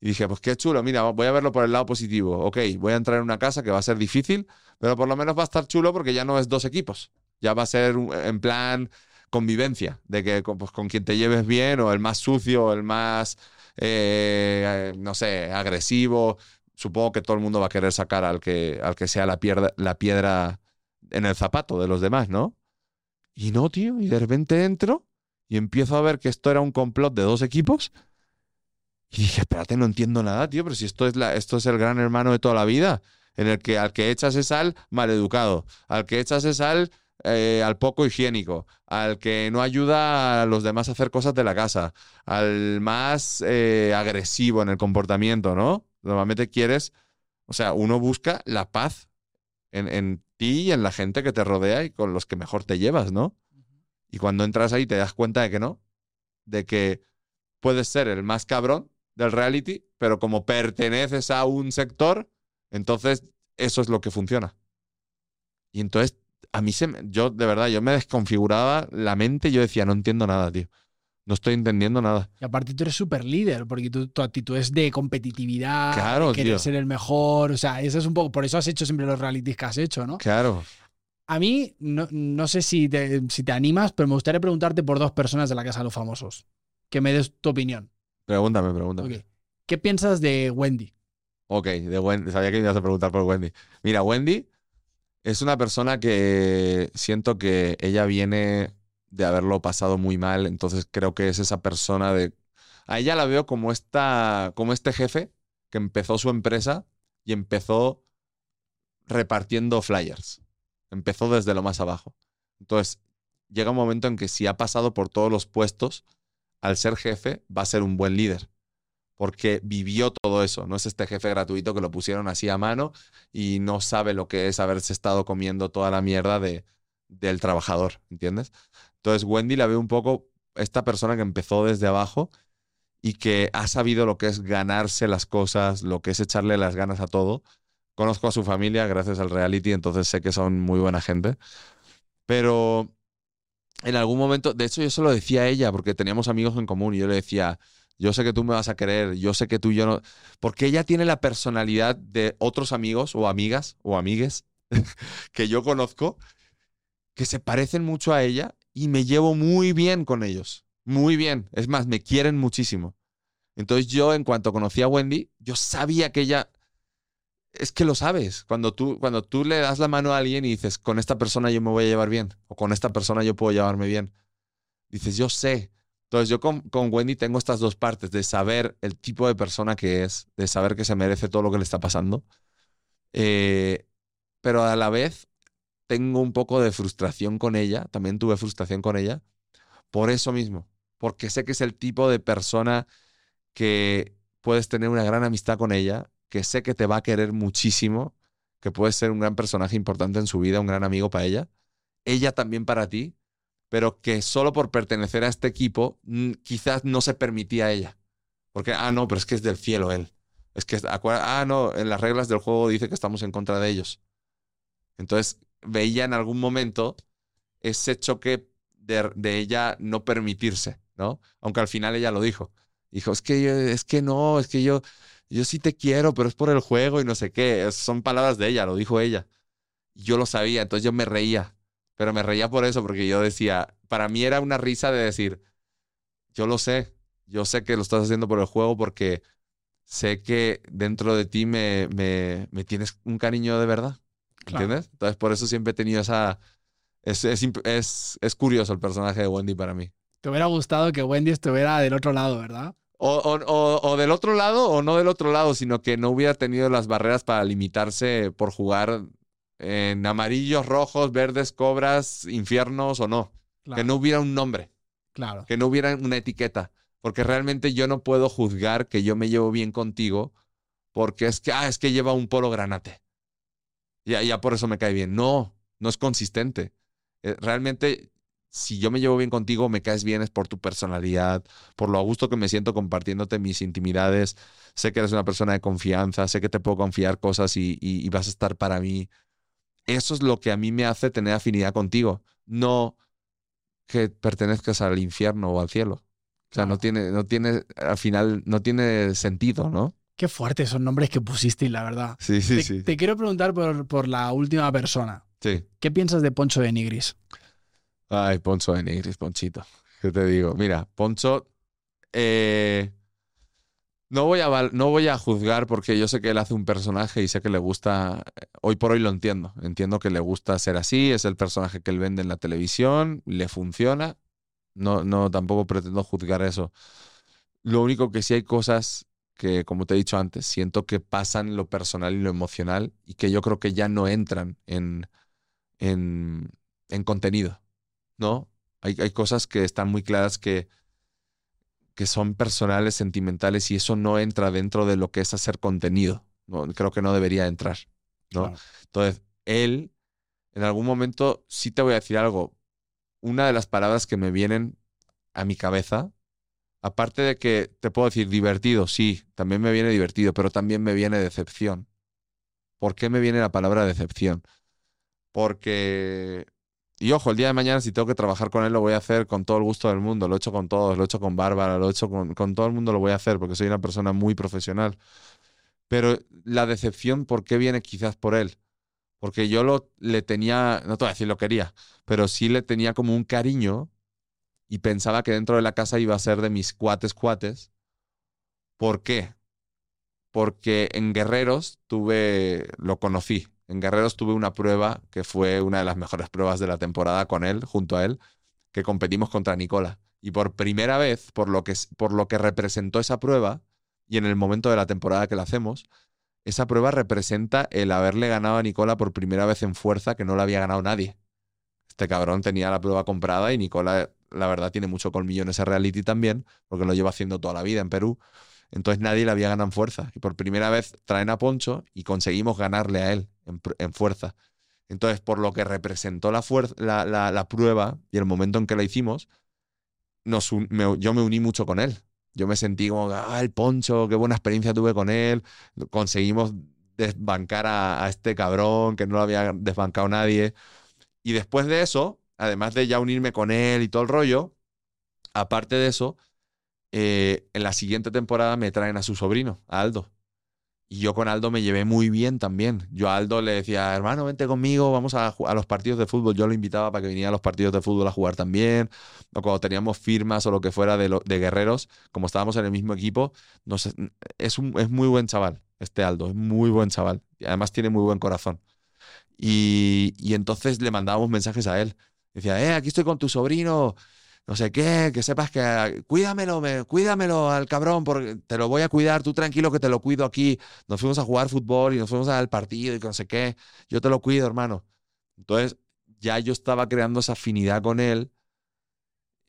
Y dije, pues qué chulo, mira, voy a verlo por el lado positivo. Ok, voy a entrar en una casa que va a ser difícil, pero por lo menos va a estar chulo porque ya no es dos equipos. Ya va a ser en plan convivencia, de que pues, con quien te lleves bien, o el más sucio, o el más, eh, no sé, agresivo. Supongo que todo el mundo va a querer sacar al que, al que sea la piedra, la piedra en el zapato de los demás, ¿no? Y no, tío, y de repente entro y empiezo a ver que esto era un complot de dos equipos. Y dije, espérate, no entiendo nada, tío, pero si esto es, la, esto es el gran hermano de toda la vida, en el que al que echas es al maleducado, al que echas es al, eh, al poco higiénico, al que no ayuda a los demás a hacer cosas de la casa, al más eh, agresivo en el comportamiento, ¿no? Normalmente quieres, o sea, uno busca la paz en, en ti y en la gente que te rodea y con los que mejor te llevas, ¿no? Y cuando entras ahí te das cuenta de que no, de que puedes ser el más cabrón del reality, pero como perteneces a un sector, entonces eso es lo que funciona. Y entonces a mí se me, yo de verdad, yo me desconfiguraba la mente y yo decía, no entiendo nada, tío. No estoy entendiendo nada. Y aparte tú eres súper líder, porque tu, tu actitud es de competitividad, Claro, de querer tío. ser el mejor. O sea, eso es un poco. Por eso has hecho siempre los realities que has hecho, ¿no? Claro. A mí, no, no sé si te, si te animas, pero me gustaría preguntarte por dos personas de la Casa de los Famosos. Que me des tu opinión. Pregúntame, pregúntame. Ok. ¿Qué piensas de Wendy? Ok, de Wendy. Sabía que me ibas a preguntar por Wendy. Mira, Wendy es una persona que siento que ella viene de haberlo pasado muy mal, entonces creo que es esa persona de... A ella la veo como, esta, como este jefe que empezó su empresa y empezó repartiendo flyers. Empezó desde lo más abajo. Entonces, llega un momento en que si ha pasado por todos los puestos, al ser jefe va a ser un buen líder porque vivió todo eso. No es este jefe gratuito que lo pusieron así a mano y no sabe lo que es haberse estado comiendo toda la mierda de, del trabajador, ¿entiendes? Entonces Wendy la ve un poco esta persona que empezó desde abajo y que ha sabido lo que es ganarse las cosas, lo que es echarle las ganas a todo. Conozco a su familia gracias al reality, entonces sé que son muy buena gente. Pero en algún momento, de hecho yo se lo decía a ella porque teníamos amigos en común y yo le decía, yo sé que tú me vas a querer, yo sé que tú y yo no. Porque ella tiene la personalidad de otros amigos o amigas o amigues que yo conozco que se parecen mucho a ella y me llevo muy bien con ellos. Muy bien. Es más, me quieren muchísimo. Entonces yo, en cuanto conocí a Wendy, yo sabía que ella. Es que lo sabes. Cuando tú, cuando tú le das la mano a alguien y dices, con esta persona yo me voy a llevar bien, o con esta persona yo puedo llevarme bien, dices, yo sé. Entonces yo con, con Wendy tengo estas dos partes, de saber el tipo de persona que es, de saber que se merece todo lo que le está pasando, eh, pero a la vez tengo un poco de frustración con ella, también tuve frustración con ella, por eso mismo, porque sé que es el tipo de persona que puedes tener una gran amistad con ella, que sé que te va a querer muchísimo, que puedes ser un gran personaje importante en su vida, un gran amigo para ella, ella también para ti, pero que solo por pertenecer a este equipo mm, quizás no se permitía a ella. Porque, ah, no, pero es que es del cielo él. Es que, ah, no, en las reglas del juego dice que estamos en contra de ellos. Entonces, veía en algún momento ese choque de, ella no permitirse, ¿no? Aunque al final ella lo dijo. Dijo, es que, es que no, es que yo, Yo sí te quiero, pero es por el juego y no sé qué. Son palabras de ella, lo dijo ella. Yo lo sabía, entonces yo me reía. Pero me reía por eso, porque yo decía, para mí era una risa de decir, yo lo sé, yo sé que lo estás haciendo por el juego porque sé que dentro de ti me, me, me tienes un cariño de verdad. ¿Entiendes? Entonces por eso siempre he tenido esa... Es, es, es, es curioso el personaje de Wendy para mí. Te hubiera gustado que Wendy estuviera del otro lado, ¿verdad? O, o, o, del otro lado o no del otro lado, sino que no hubiera tenido las barreras para limitarse por jugar en amarillos, rojos, verdes, cobras, infiernos o no. Que no hubiera un nombre. Claro. Que no hubiera una etiqueta. Porque realmente yo no puedo juzgar que yo me llevo bien contigo porque es que, ah, es que lleva un polo granate. Ya, ya por eso me cae bien. No, no es consistente. Eh, realmente si yo me llevo bien contigo, me caes bien es por tu personalidad, por lo a gusto que me siento compartiéndote mis intimidades. Sé que eres una persona de confianza, sé que te puedo confiar cosas y, vas a estar para mí. Eso es lo que a mí me hace tener afinidad contigo, no que pertenezcas al infierno o al cielo. O sea, no tiene, no tiene, al final, no tiene sentido, ¿no? Qué fuertes son nombres que pusiste, la verdad. Sí, sí, sí. Te quiero preguntar por, por la última persona. Sí. ¿Qué piensas de Poncho de Nigris? Ay, Poncho de Nigris, Ponchito. ¿Qué te digo? Mira, Poncho, eh, no, voy a, no voy a juzgar porque yo sé que él hace un personaje y sé que le gusta, hoy por hoy lo entiendo, entiendo que le gusta ser así, es el personaje que él vende en la televisión, le funciona, no, no tampoco pretendo juzgar eso. Lo único que sí hay cosas que, como te he dicho antes, siento que pasan lo personal y lo emocional y que yo creo que ya no entran en, en, en contenido. ¿no? Hay, hay cosas que están muy claras que, que son personales, sentimentales, y eso no entra dentro de lo que es hacer contenido. No, creo que no debería entrar, ¿no? Entonces, él, en algún momento, sí te voy a decir algo. Una de las palabras que me vienen a mi cabeza, aparte de que te puedo decir divertido, sí, también me viene divertido, pero también me viene decepción. ¿Por qué me viene la palabra decepción? Porque y ojo, el día de mañana si tengo que trabajar con él lo voy a hacer con todo el gusto del mundo. Lo he hecho con todos, lo he hecho con Bárbara, lo he hecho con, con todo el mundo, lo voy a hacer porque soy una persona muy profesional. Pero la decepción, ¿por qué viene quizás por él? Porque yo lo, le tenía, no te voy a decir lo quería, pero sí le tenía como un cariño y pensaba que dentro de la casa iba a ser de mis cuates cuates. ¿Por qué? Porque en Guerreros tuve, lo conocí, en Guerreros tuve una prueba que fue una de las mejores pruebas de la temporada con él, junto a él, que competimos contra Nicola. Y por primera vez, por lo que, por lo que representó esa prueba, y en el momento de la temporada que la hacemos, esa prueba representa el haberle ganado a Nicola por primera vez en fuerza que no la había ganado nadie. Este cabrón tenía la prueba comprada y Nicola, la verdad, tiene mucho colmillo en ese reality también, porque lo lleva haciendo toda la vida en Perú. Entonces nadie le había ganado en fuerza. Y por primera vez traen a Poncho y conseguimos ganarle a él en, fuerza. Entonces, por lo que representó la, la, la, prueba y el momento en que la hicimos, yo me uní mucho con él. Yo me sentí como, ah, el Poncho, qué buena experiencia tuve con él. Conseguimos desbancar a, a este cabrón que no lo había desbancado nadie. Y después de eso, además de ya unirme con él y todo el rollo, aparte de eso, eh, en la siguiente temporada me traen a su sobrino, Aldo. Y yo con Aldo me llevé muy bien también. Yo a Aldo le decía, hermano, vente conmigo, vamos a, los partidos de fútbol. Yo lo invitaba para que viniera a los partidos de fútbol a jugar también. O cuando teníamos firmas o lo que fuera de, guerreros, como estábamos en el mismo equipo, es, un, es muy buen chaval, este Aldo, es muy buen chaval. Y además tiene muy buen corazón. Y, y entonces le mandábamos mensajes a él. Decía, eh, aquí estoy con tu sobrino, no sé qué, que sepas que cuídamelo, me, cuídamelo al cabrón, porque te lo voy a cuidar, tú tranquilo que te lo cuido aquí. Nos fuimos a jugar fútbol y nos fuimos al partido y no sé qué. Yo te lo cuido, hermano. Entonces, ya yo estaba creando esa afinidad con él.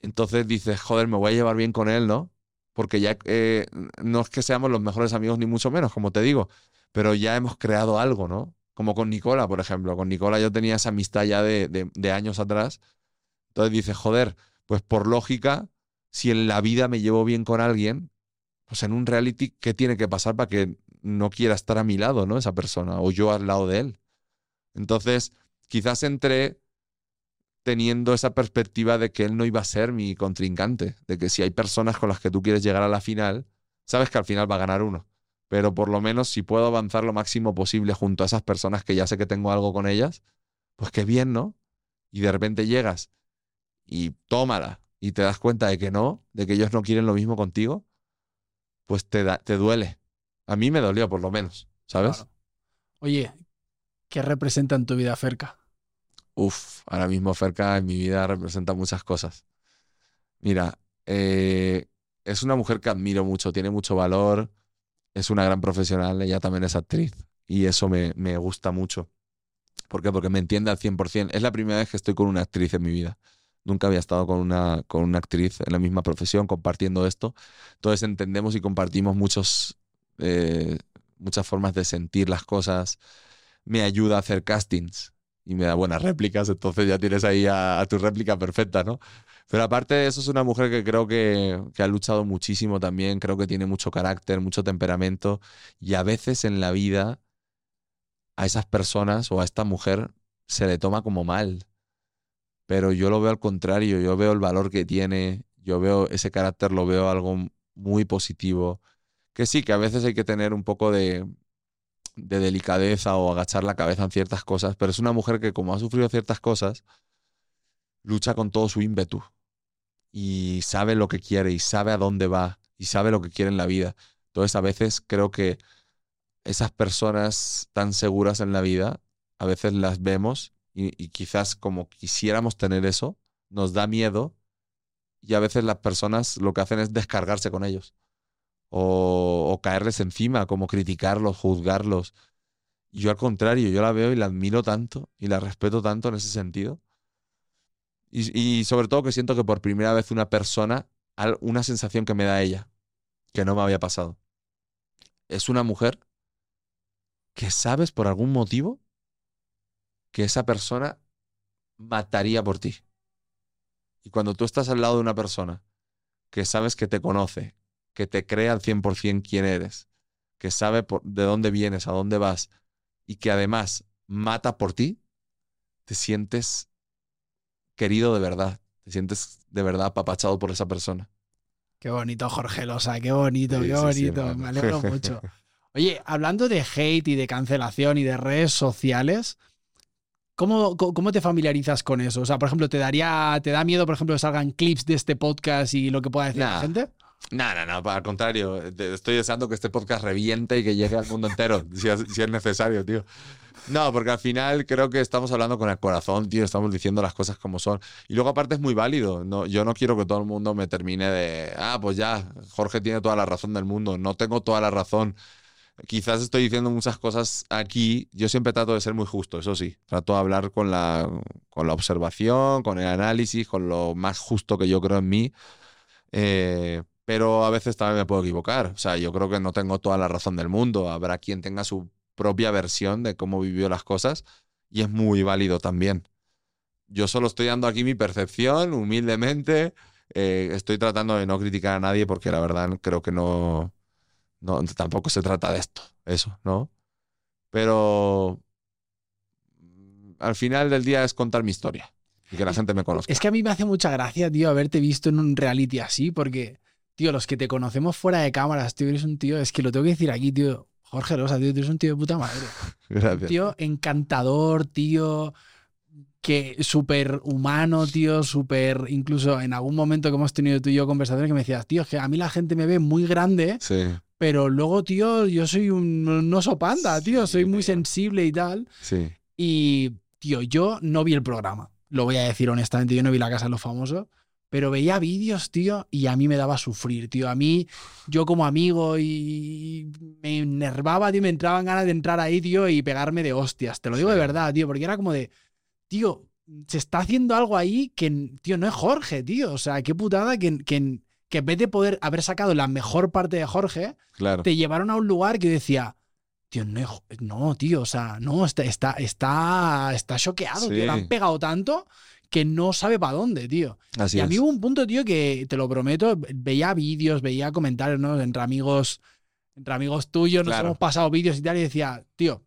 Entonces dices, joder, me voy a llevar bien con él, ¿no? Porque ya eh, no es que seamos los mejores amigos, ni mucho menos, como te digo, pero ya hemos creado algo, ¿no? Como con Nicola, por ejemplo. Con Nicola yo tenía esa amistad ya de, de, de años atrás. Entonces dices, joder, pues por lógica, si en la vida me llevo bien con alguien, pues en un reality, ¿qué tiene que pasar para que no quiera estar a mi lado, ¿no? Esa persona, o yo al lado de él. Entonces, quizás entré teniendo esa perspectiva de que él no iba a ser mi contrincante, de que si hay personas con las que tú quieres llegar a la final, sabes que al final va a ganar uno. pero por lo menos si puedo avanzar lo máximo posible junto a esas personas que ya sé que tengo algo con ellas, pues qué bien, ¿no? Y de repente llegas y tómala y te das cuenta de que no, de que ellos no quieren lo mismo contigo, pues te, da, te duele. A mí me dolió, por lo menos, ¿sabes? Claro. Oye, ¿qué representa en tu vida Ferca? Uf, ahora mismo Ferca en mi vida representa muchas cosas. Mira, eh, es una mujer que admiro mucho, tiene mucho valor, es una gran profesional, ella también es actriz y eso me, me gusta mucho. ¿Por qué? Porque me entiende al 100%. Es la primera vez que estoy con una actriz en mi vida. Nunca había estado con una, con una actriz en la misma profesión compartiendo esto. Entonces entendemos y compartimos muchos, eh, muchas formas de sentir las cosas. Me ayuda a hacer castings y me da buenas réplicas. Entonces ya tienes ahí a, tu réplica perfecta, ¿no? Pero aparte de eso, es una mujer que creo que, que, ha luchado muchísimo también. Creo que tiene mucho carácter, mucho temperamento. Y a veces en la vida a esas personas o a esta mujer se le toma como mal. Pero yo lo veo al contrario, yo veo el valor que tiene, yo veo ese carácter, lo veo algo muy positivo. Que sí, que a veces hay que tener un poco de, de delicadeza o agachar la cabeza en ciertas cosas, pero es una mujer que como ha sufrido ciertas cosas, lucha con todo su ímpetu y sabe lo que quiere y sabe a dónde va y sabe lo que quiere en la vida. Entonces a veces creo que esas personas tan seguras en la vida, a veces las vemos y, quizás como quisiéramos tener eso, nos da miedo y a veces las personas lo que hacen es descargarse con ellos o, o caerles encima, como criticarlos, juzgarlos. Yo al contrario, yo la veo y la admiro tanto y la respeto tanto en ese sentido. Y, y, sobre todo que siento que por primera vez una persona, una sensación que me da ella, que no me había pasado. Es una mujer que sabes por algún motivo que esa persona mataría por ti. Y cuando tú estás al lado de una persona que sabes que te conoce, que te cree al 100% quién eres, que sabe por, de dónde vienes, a dónde vas, y que además mata por ti, te sientes querido de verdad, te sientes de verdad apapachado por esa persona. Qué bonito, Jorge Losa, qué bonito, sí, qué bonito, sí, me alegro mucho. Oye, hablando de hate y de cancelación y de redes sociales, ¿cómo, ¿cómo, te familiarizas con eso? O sea, por ejemplo, ¿te daría, te da miedo, por ejemplo, que salgan clips de este podcast y lo que pueda decir nah. la gente? No, no, no, al contrario. Estoy deseando que este podcast reviente y que llegue al mundo entero, si es, si es necesario, tío. No, porque al final creo que estamos hablando con el corazón, tío, estamos diciendo las cosas como son. Y luego aparte es muy válido. No, yo no quiero que todo el mundo me termine de, ah, pues ya, Jorge tiene toda la razón del mundo. No tengo toda la razón. Quizás estoy diciendo muchas cosas aquí. Yo siempre trato de ser muy justo, eso sí. Trato de hablar con la, con la observación, con el análisis, con lo más justo que yo creo en mí. Eh, pero a veces también me puedo equivocar. O sea, yo creo que no tengo toda la razón del mundo. Habrá quien tenga su propia versión de cómo vivió las cosas y es muy válido también. Yo solo estoy dando aquí mi percepción, humildemente. Eh, estoy tratando de no criticar a nadie porque la verdad creo que no, no, tampoco se trata de esto, eso, ¿no? Pero al final del día es contar mi historia y que la gente me conozca. Es que a mí me hace mucha gracia, tío, haberte visto en un reality así, porque, tío, los que te conocemos fuera de cámaras, tío, eres un tío, es que lo tengo que decir aquí, tío, Jorge Rosa, tío, tú eres un tío de puta madre. Gracias. Un tío encantador, tío, que súper humano, tío, súper, incluso en algún momento que hemos tenido tú y yo conversaciones que me decías, tío, es que a mí la gente me ve muy grande, Sí, pero luego, tío, yo soy un, un oso panda, tío, soy muy sensible y tal. sí. Y, tío, yo no vi el programa, lo voy a decir honestamente, yo no vi La Casa de los Famosos, pero veía vídeos, tío, y a mí me daba a sufrir, tío. A mí, yo como amigo, y me enervaba, tío, me entraban ganas de entrar ahí, tío, y pegarme de hostias. Te lo digo Sí. de verdad, tío, porque era como de, tío, se está haciendo algo ahí que, tío, no es Jorge, tío. O sea, qué putada que, que, que en vez de poder haber sacado la mejor parte de Jorge, Claro. te llevaron a un lugar que yo decía, tío, no, no, tío, o sea, no, está, está, está, está choqueado, tío. Sí. Le han pegado tanto que no sabe para dónde, tío. Así y a es. mí hubo un punto, tío, que te lo prometo, veía vídeos, veía comentarios, ¿no? Entre amigos, entre amigos tuyos, nos Claro. hemos pasado vídeos y tal, y decía, tío,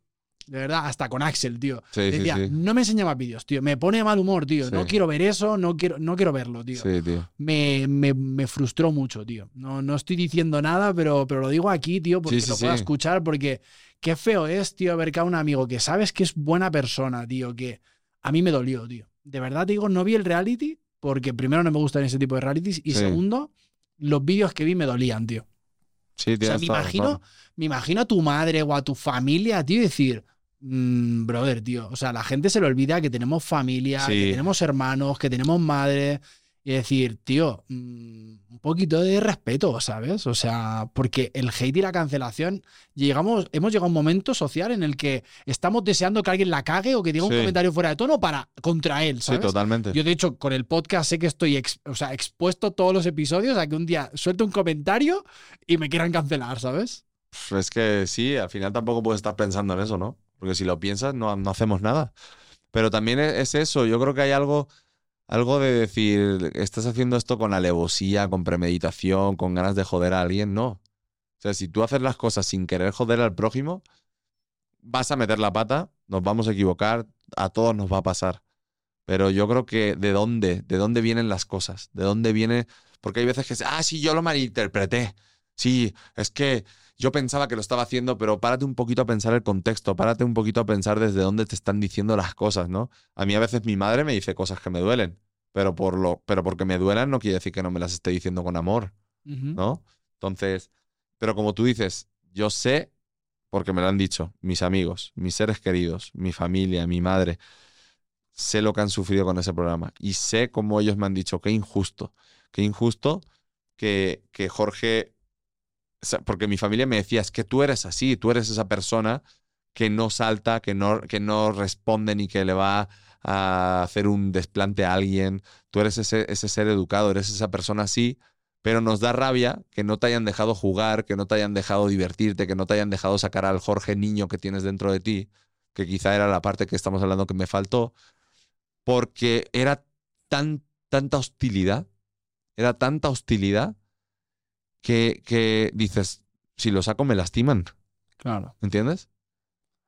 De verdad, hasta con Axel, tío. Sí, Decía, sí. no me enseña más vídeos, tío. Me pone de mal humor, tío. No quiero ver eso, no quiero, no quiero verlo, tío. Sí, tío. Me, me- me frustró mucho, tío. No, no estoy diciendo nada, pero, pero lo digo aquí, tío, porque lo puedo escuchar, porque qué feo es, tío, ver que a un amigo que sabes que es buena persona, tío, que a mí me dolió, tío. De verdad te digo, no vi el reality, porque primero no me gustan ese tipo de realities, y segundo, los vídeos que vi me dolían, tío. Sí, O sea, me imagino, me imagino a tu madre o a tu familia, tío, decir, "Mm, brother, tío, o sea, la gente se le olvida que tenemos familia, Sí. que tenemos hermanos, que tenemos madre, y decir, tío, mm, un poquito de respeto, ¿sabes? O sea, porque el hate y la cancelación, llegamos, hemos llegado a un momento social en el que estamos deseando que alguien la cague o que diga un Sí. comentario fuera de tono para contra él, Sí, ¿sabes? totalmente. Yo, de hecho, con el podcast sé que estoy ex- o sea, expuesto todos los episodios a que un día suelte un comentario y me quieran cancelar, ¿sabes? Es que sí, al final tampoco puedes estar pensando en eso, ¿no? Porque si lo piensas, no, no hacemos nada. Pero también e- es eso, yo creo que hay algo, algo de decir, estás haciendo esto con alevosía, con premeditación, con ganas de joder a alguien, no. O sea, si tú haces las cosas sin querer joder al prójimo, vas a meter la pata, nos vamos a equivocar, a todos nos va a pasar. Pero yo creo que de dónde, de dónde vienen las cosas, de dónde viene, porque hay veces que, ah, sí, yo lo malinterpreté. Sí, es que yo pensaba que lo estaba haciendo, pero párate un poquito a pensar el contexto, párate un poquito a pensar desde dónde te están diciendo las cosas, ¿no? A mí a veces mi madre me dice cosas que me duelen, pero, por lo, pero porque me duelan no quiere decir que no me las esté diciendo con amor. ¿no? Entonces, pero como tú dices, yo sé, porque me lo han dicho, mis amigos, mis seres queridos, mi familia, mi madre, sé lo que han sufrido con ese programa y sé cómo ellos me han dicho, qué injusto, qué injusto que, que Jorge, porque mi familia me decía, es que tú eres así, tú eres esa persona que no salta, que no, que no responde ni que le va a hacer un desplante a alguien, tú eres ese, ese ser educado, eres esa persona así, pero nos da rabia que no te hayan dejado jugar, que no te hayan dejado divertirte, que no te hayan dejado sacar al Jorge niño que tienes dentro de ti, que quizá era la parte que estamos hablando que me faltó, porque era tan, tanta hostilidad, era tanta hostilidad que, que dices, si lo saco me lastiman, Claro. ¿entiendes?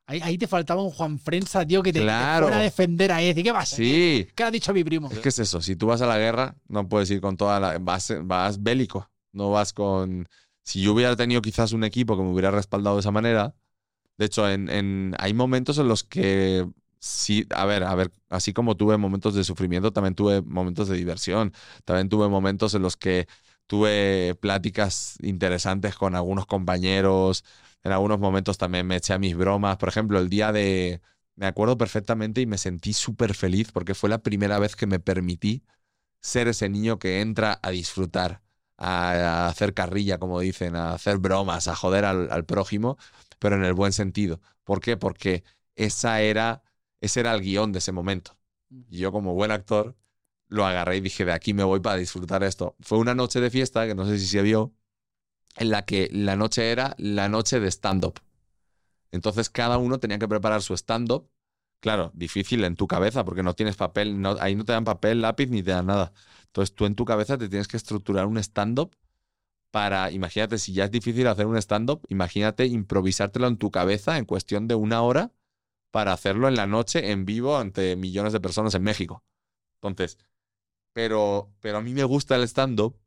Ahí, ahí te faltaba un Juan Frenza, tío, que te, que te Claro. fuera a defender a él. ¿Y qué pasa? Sí. ¿Qué le ha dicho mi primo? Es que es eso, si tú vas a la guerra, no puedes ir con toda la... Vas, vas bélico, no vas con... Si yo hubiera tenido quizás un equipo que me hubiera respaldado de esa manera, de hecho, en, en- hay momentos en los que sí, a ver, a ver, así como tuve momentos de sufrimiento, también tuve momentos de diversión, también tuve momentos en los que tuve pláticas interesantes con algunos compañeros, en algunos momentos también me eché a mis bromas, por ejemplo, el día de... Me acuerdo perfectamente y me sentí súper feliz porque fue la primera vez que me permití ser ese niño que entra a disfrutar, a, a hacer carrilla, como dicen, a hacer bromas, a joder al, al prójimo, pero en el buen sentido. ¿Por qué? Porque esa era, ese era el guion de ese momento. Y yo como buen actor lo agarré y dije, de aquí me voy para disfrutar esto. Fue una noche de fiesta, que no sé si se vio, en la que la noche era la noche de stand-up. Entonces cada uno tenía que preparar su stand-up. Claro, difícil en tu cabeza porque no tienes papel, no, ahí no te dan papel, lápiz ni te dan nada. Entonces tú en tu cabeza te tienes que estructurar un stand-up para, imagínate, si ya es difícil hacer un stand-up, imagínate improvisártelo en tu cabeza en cuestión de una hora para hacerlo en la noche en vivo ante millones de personas en México. Entonces, pero, pero a mí me gusta el stand-up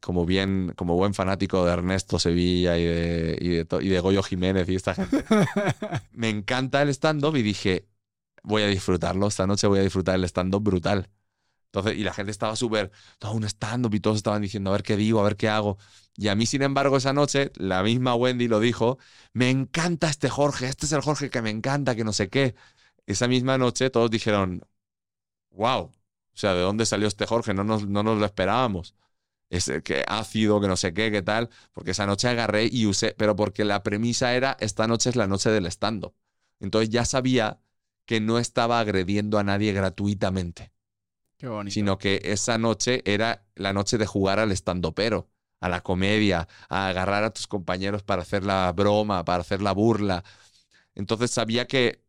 como bien, como buen fanático de Ernesto Sevilla y de, y de, y de Goyo Jiménez y esta gente. me encanta el stand-up y dije, voy a disfrutarlo, esta noche voy a disfrutar el stand-up brutal. Entonces, y la gente estaba súper, todo un stand-up y todos estaban diciendo, a ver qué digo, a ver qué hago. Y a mí, sin embargo, esa noche, la misma Wendy lo dijo, me encanta este Jorge, este es el Jorge que me encanta, que no sé qué. Esa misma noche todos dijeron, wow, o sea, ¿de dónde salió este Jorge? No nos, no nos lo esperábamos. Es eh, que ácido, que no sé qué, qué tal. Porque esa noche agarré y usé, pero porque la premisa era, esta noche es la noche del stand-up. Entonces ya sabía que no estaba agrediendo a nadie gratuitamente Qué bonito. sino que esa noche era la noche de jugar al estandopero, a la comedia, a agarrar a tus compañeros para hacer la broma, para hacer la burla. Entonces sabía que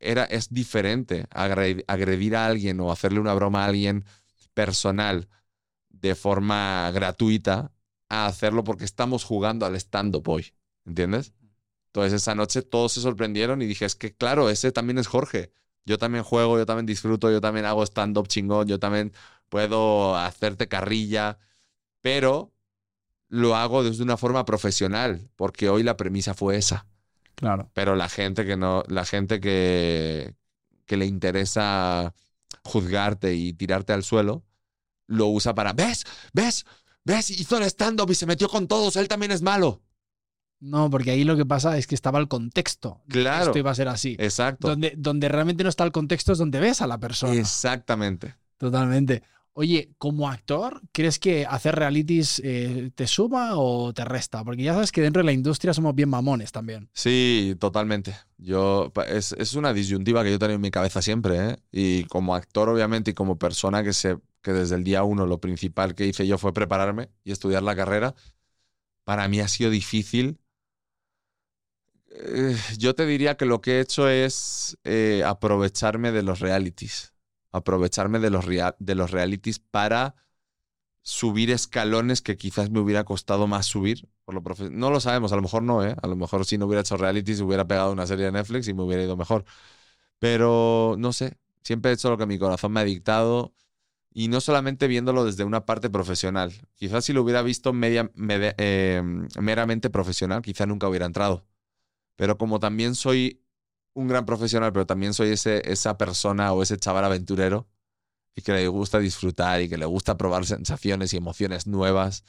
era, es diferente agre- agredir a alguien o hacerle una broma a alguien personal de forma gratuita a hacerlo porque estamos jugando al stand-up hoy. ¿Entiendes? Entonces esa noche todos se sorprendieron y dije, es que claro, ese también es Jorge. Yo también juego, yo también disfruto, yo también hago stand-up chingón, yo también puedo hacerte carrilla, pero lo hago desde una forma profesional, porque hoy la premisa fue esa. Claro. Pero la gente que no, la gente que, que le interesa juzgarte y tirarte al suelo, lo usa para, ¿ves? ¿Ves? ¿Ves? Hizo el stand-up y se metió con todos, él también es malo. No, porque ahí lo que pasa es que estaba el contexto. Claro. Esto iba a ser así. Exacto. Donde, donde realmente no está el contexto es donde ves a la persona. Exactamente. Totalmente. Oye, como actor, ¿crees que hacer realities eh, te suma o te resta? Porque ya sabes que dentro de la industria somos bien mamones también. Sí, totalmente. Yo, es, es una disyuntiva que yo tengo en mi cabeza siempre, ¿eh? Y como actor, obviamente, y como persona que, se, que desde el día uno lo principal que hice yo fue prepararme y estudiar la carrera, para mí ha sido difícil. Eh, yo te diría que lo que he hecho es aprovecharme de los realities. Aprovecharme de los, rea- de los realities para subir escalones que quizás me hubiera costado más subir. Por lo profe- no lo sabemos, a lo mejor no, ¿eh? A lo mejor si no hubiera hecho realities hubiera pegado una serie de Netflix y me hubiera ido mejor. Pero no sé, siempre he hecho lo que mi corazón me ha dictado y no solamente viéndolo desde una parte profesional. Quizás si lo hubiera visto media, eh, meramente profesional, quizás nunca hubiera entrado. Pero como también soy un gran profesional, pero también soy ese, esa persona o ese chaval aventurero y que le gusta disfrutar y que le gusta probar sensaciones y emociones nuevas,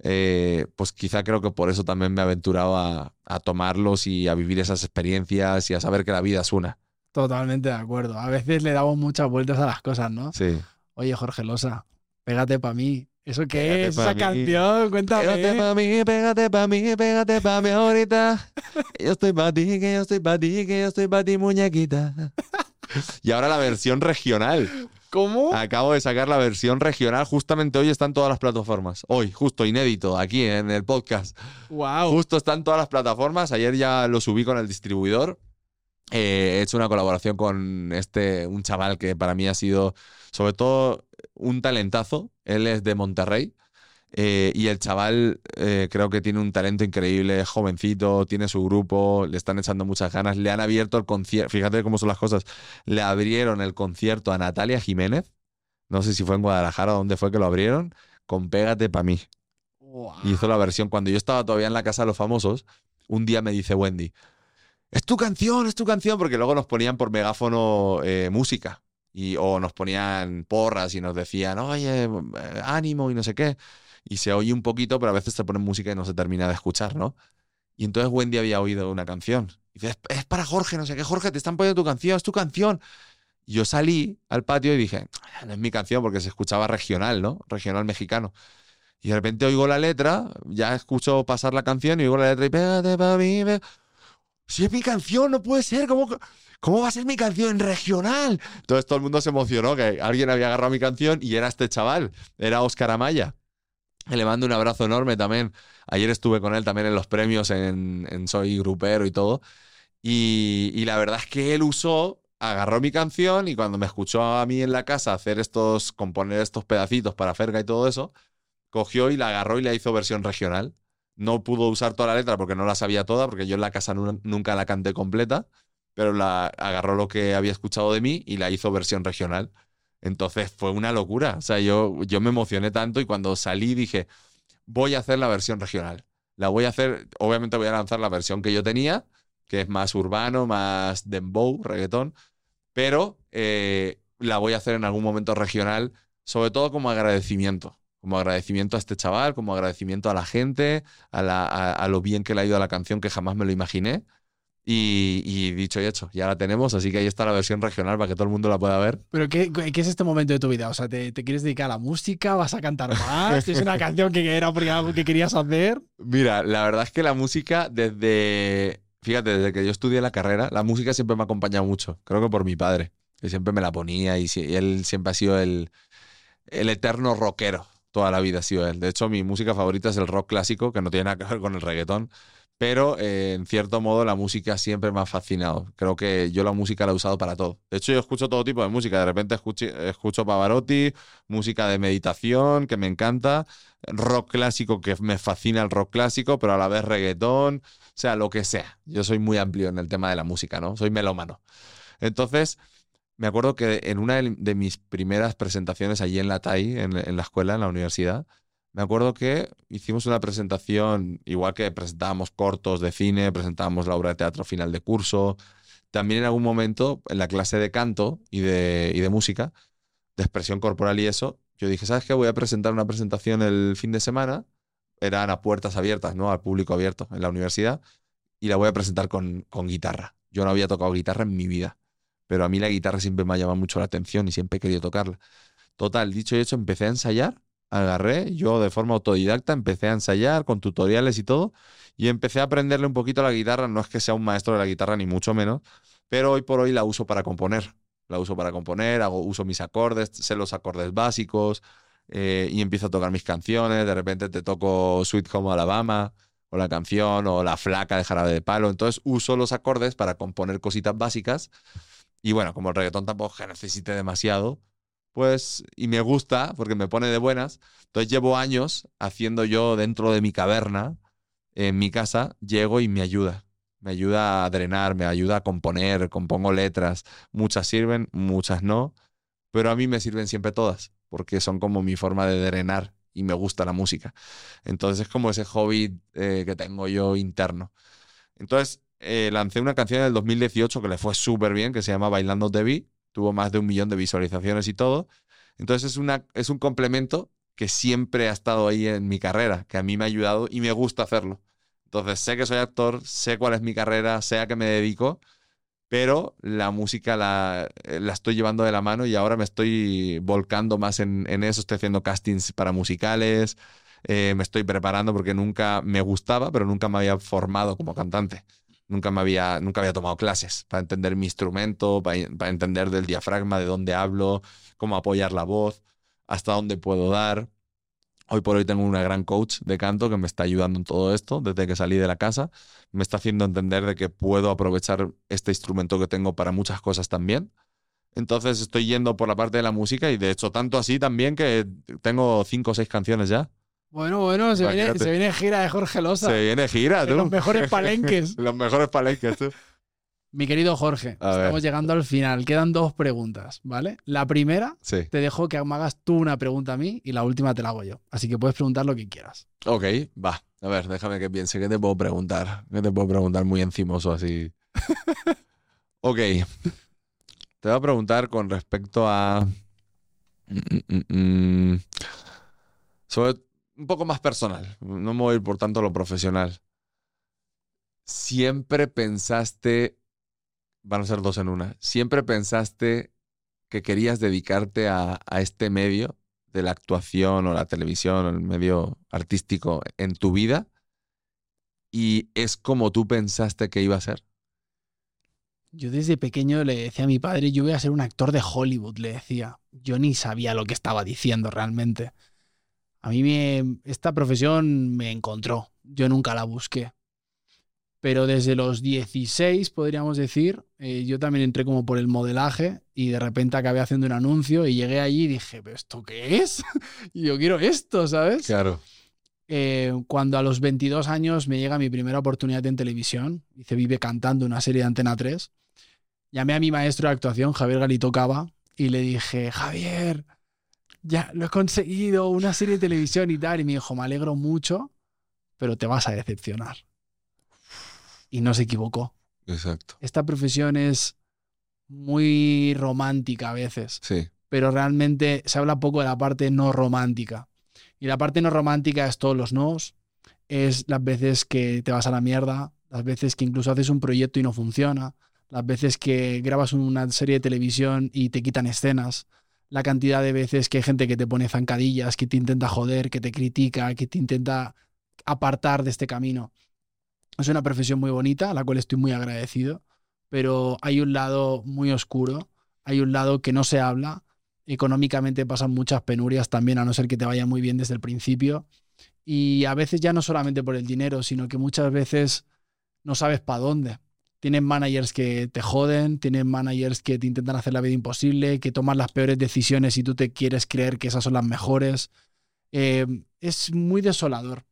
eh, pues quizá creo que por eso también me he aventurado a, a tomarlos y a vivir esas experiencias y a saber que la vida es una. Totalmente de acuerdo. A veces le damos muchas vueltas a las cosas, ¿no? Sí. Oye, Jorge Losa, pégate para mí. ¿Eso qué Pégate es? Esa mí. canción, cuéntame. Pégate pa' mí, pégate pa' mí, pégate pa' mí ahorita. Yo estoy pa' ti, que yo estoy pa' ti, que yo estoy pa' ti, muñequita. Y ahora la versión regional. ¿Cómo? Acabo de sacar la versión regional. Justamente hoy está en todas las plataformas. Hoy, justo, inédito, aquí en el podcast. Wow. Justo está en todas las plataformas. Ayer ya lo subí con el distribuidor. Eh, he hecho una colaboración con este, un chaval que para mí ha sido, sobre todo, un talentazo. Él es de Monterrey. eh, y el chaval eh, creo que tiene un talento increíble, es jovencito, tiene su grupo, le están echando muchas ganas. Le han abierto el concierto, fíjate cómo son las cosas. Le abrieron el concierto a Natalia Jiménez. No sé si fue en Guadalajara o dónde fue que lo abrieron. Con Pégate pa' mí y hizo la versión. Cuando yo estaba todavía en la casa de los famosos, un día me dice Wendy, es tu canción, es tu canción, porque luego nos ponían por megáfono eh, música. Y, o nos ponían porras y nos decían, oye, eh, ánimo y no sé qué. Y se oye un poquito, pero a veces te ponen música y no se termina de escuchar, ¿no? Y entonces Wendy había oído una canción. Y dice, es, para Jorge, no sé qué, Jorge, te están poniendo tu canción, es tu canción. Y yo salí al patio y dije, no es mi canción porque se escuchaba regional, ¿no? Regional mexicano. Y de repente oigo la letra, ya escucho pasar la canción y oigo la letra y pégate pa' mí. pe-". Si es mi canción, no puede ser. ¿Cómo, ¿Cómo va a ser mi canción regional? Entonces todo el mundo se emocionó que alguien había agarrado mi canción y era este chaval, era Óscar Amaya. Le mando un abrazo enorme también. Ayer estuve con él también en los premios en, en Soy Grupero y todo. Y, y la verdad es que él usó, agarró mi canción y cuando me escuchó a mí en la casa hacer estos, componer estos pedacitos para Ferga y todo eso, cogió y la agarró y la hizo versión regional. No pudo usar toda la letra porque no la sabía toda, porque yo en la casa nu- nunca la canté completa, pero la agarró lo que había escuchado de mí y la hizo versión regional. Entonces fue una locura. O sea, yo, yo me emocioné tanto y cuando salí dije, voy a hacer la versión regional. La voy a hacer, obviamente voy a lanzar la versión que yo tenía, que es más urbano, más dembow, reggaetón, pero eh, la voy a hacer en algún momento regional, sobre todo como agradecimiento. Como agradecimiento a este chaval, como agradecimiento a la gente, a, la- a- a lo bien que le ha ido a la canción, que jamás me lo imaginé. Y, y dicho y hecho, ya la tenemos, así que ahí está la versión regional para que todo el mundo la pueda ver. ¿Pero qué, qué es este momento de tu vida? O sea, ¿te, te quieres dedicar a la música? ¿Vas a cantar más? ¿Es una canción que era que querías hacer? Mira, la verdad es que la música desde, fíjate, desde que yo estudié la carrera, la música siempre me ha acompañado mucho. Creo que por mi padre, que siempre me la ponía y, y él siempre ha sido el, el eterno rockero. Toda la vida ha sido él. De hecho, mi música favorita es el rock clásico, que no tiene nada que ver con el reggaetón. Pero eh, en cierto modo la música siempre me ha fascinado. Creo que yo la música la he usado para todo. De hecho, yo escucho todo tipo de música. De repente escucho, escucho Pavarotti, música de meditación, que me encanta, rock clásico, que me fascina el rock clásico, pero a la vez reggaetón, o sea, lo que sea. Yo soy muy amplio en el tema de la música, ¿no? Soy melómano. Entonces, me acuerdo que en una de mis primeras presentaciones allí en la TAI, en, en la escuela, en la universidad, me acuerdo que hicimos una presentación, igual que presentábamos cortos de cine, presentábamos la obra de teatro final de curso. También en algún momento, en la clase de canto y de, y de música, de expresión corporal y eso, yo dije, ¿sabes qué? Voy a presentar una presentación el fin de semana. Eran a puertas abiertas, ¿no? Al público abierto en la universidad. Y la voy a presentar con, con guitarra. Yo no había tocado guitarra en mi vida. Pero a mí la guitarra siempre me ha llamado mucho la atención y siempre he querido tocarla. Total, dicho y hecho, empecé a ensayar agarré, yo de forma autodidacta empecé a ensayar con tutoriales y todo, y empecé a aprenderle un poquito la guitarra. No es que sea un maestro de la guitarra, ni mucho menos, pero hoy por hoy la uso para componer. La uso para componer, hago, uso mis acordes, sé los acordes básicos, eh, y empiezo a tocar mis canciones. De repente te toco Sweet Home Alabama, o la canción, o La Flaca de Jarabe de Palo. Entonces uso los acordes para componer cositas básicas. Y bueno, como el reggaetón tampoco necesite demasiado, pues, y me gusta porque me pone de buenas. Entonces llevo años haciendo yo dentro de mi caverna, en mi casa, llego y me ayuda. Me ayuda a drenar, me ayuda a componer, compongo letras. Muchas sirven, muchas no, pero a mí me sirven siempre todas, porque son como mi forma de drenar y me gusta la música. Entonces es como ese hobby eh, que tengo yo interno. Entonces eh, lancé una canción en el 2018 que le fue súper bien, que se llama Bailando Vi tuvo más de un millón de visualizaciones y todo. Entonces es, una, es un complemento que siempre ha estado ahí en mi carrera, que a mí me ha ayudado y me gusta hacerlo. Entonces sé que soy actor, sé cuál es mi carrera, sé a qué me dedico, pero la música la, eh, la estoy llevando de la mano y ahora me estoy volcando más en, en eso, estoy haciendo castings para musicales, eh, me estoy preparando porque nunca me gustaba, pero nunca me había formado como cantante. Nunca me había, nunca había tomado clases para entender mi instrumento, para, entender del diafragma, de dónde hablo, cómo apoyar la voz, hasta dónde puedo dar. Hoy por hoy tengo una gran coach de canto que me está ayudando en todo esto desde que salí de la casa. Me está haciendo entender de que puedo aprovechar este instrumento que tengo para muchas cosas también. Entonces estoy yendo por la parte de la música y de hecho tanto así también que tengo cinco o seis canciones ya. Bueno, bueno, se viene, gira de Jorge Losa. Se viene gira, tú. Los mejores palenques. los mejores palenques, tú. Mi querido Jorge, estamos llegando al final. Quedan dos preguntas, ¿vale? La primera, te dejo que me hagas tú una pregunta a mí y la última te la hago yo. Así que puedes preguntar lo que quieras. Ok, va. A ver, déjame que piense. ¿Qué te puedo preguntar? ¿Qué te puedo preguntar muy encimoso así? ok. Te voy a preguntar con respecto a. Mm, mm, mm, sobre un poco más personal, no me voy a ir por tanto a lo profesional. Siempre pensaste, van a ser dos en una, siempre pensaste que querías dedicarte a, este medio de la actuación o la televisión o el medio artístico en tu vida y es como tú pensaste que iba a ser. Yo desde pequeño le decía a mi padre, yo voy a ser un actor de Hollywood, le decía. Yo ni sabía lo que estaba diciendo realmente. A mí me, esta profesión me encontró, yo nunca la busqué. Pero desde los 16, podríamos decir, eh, yo también entré como por el modelaje y de repente acabé haciendo un anuncio y llegué allí y dije, ¿pero esto qué es? yo quiero esto, ¿sabes? Claro. Eh, cuando a los 22 años me llega mi primera oportunidad en televisión, hice Vive Cantando, una serie de Antena 3, llamé a mi maestro de actuación, Javier Galito Cava, y le dije, Javier, ya lo he conseguido, una serie de televisión y tal. Y me dijo, me alegro mucho, pero te vas a decepcionar. Y no se equivocó. Exacto. Esta profesión es muy romántica a veces. Sí. Pero realmente se habla poco de la parte no romántica. Y la parte no romántica es todos los nos, es las veces que te vas a la mierda, las veces que incluso haces un proyecto y no funciona, las veces que grabas una serie de televisión y te quitan escenas, la cantidad de veces que hay gente que te pone zancadillas, que te intenta joder, que te critica, que te intenta apartar de este camino. Es una profesión muy bonita, a la cual estoy muy agradecido, pero hay un lado muy oscuro, hay un lado que no se habla, económicamente pasan muchas penurias también, a no ser que te vaya muy bien desde el principio, Y a veces ya no solamente por el dinero, sino que muchas veces no sabes para dónde. Tienes managers que te joden, tienes managers que te intentan hacer la vida imposible, que toman las peores decisiones y tú te quieres creer que esas son las mejores. Eh, es muy desolador.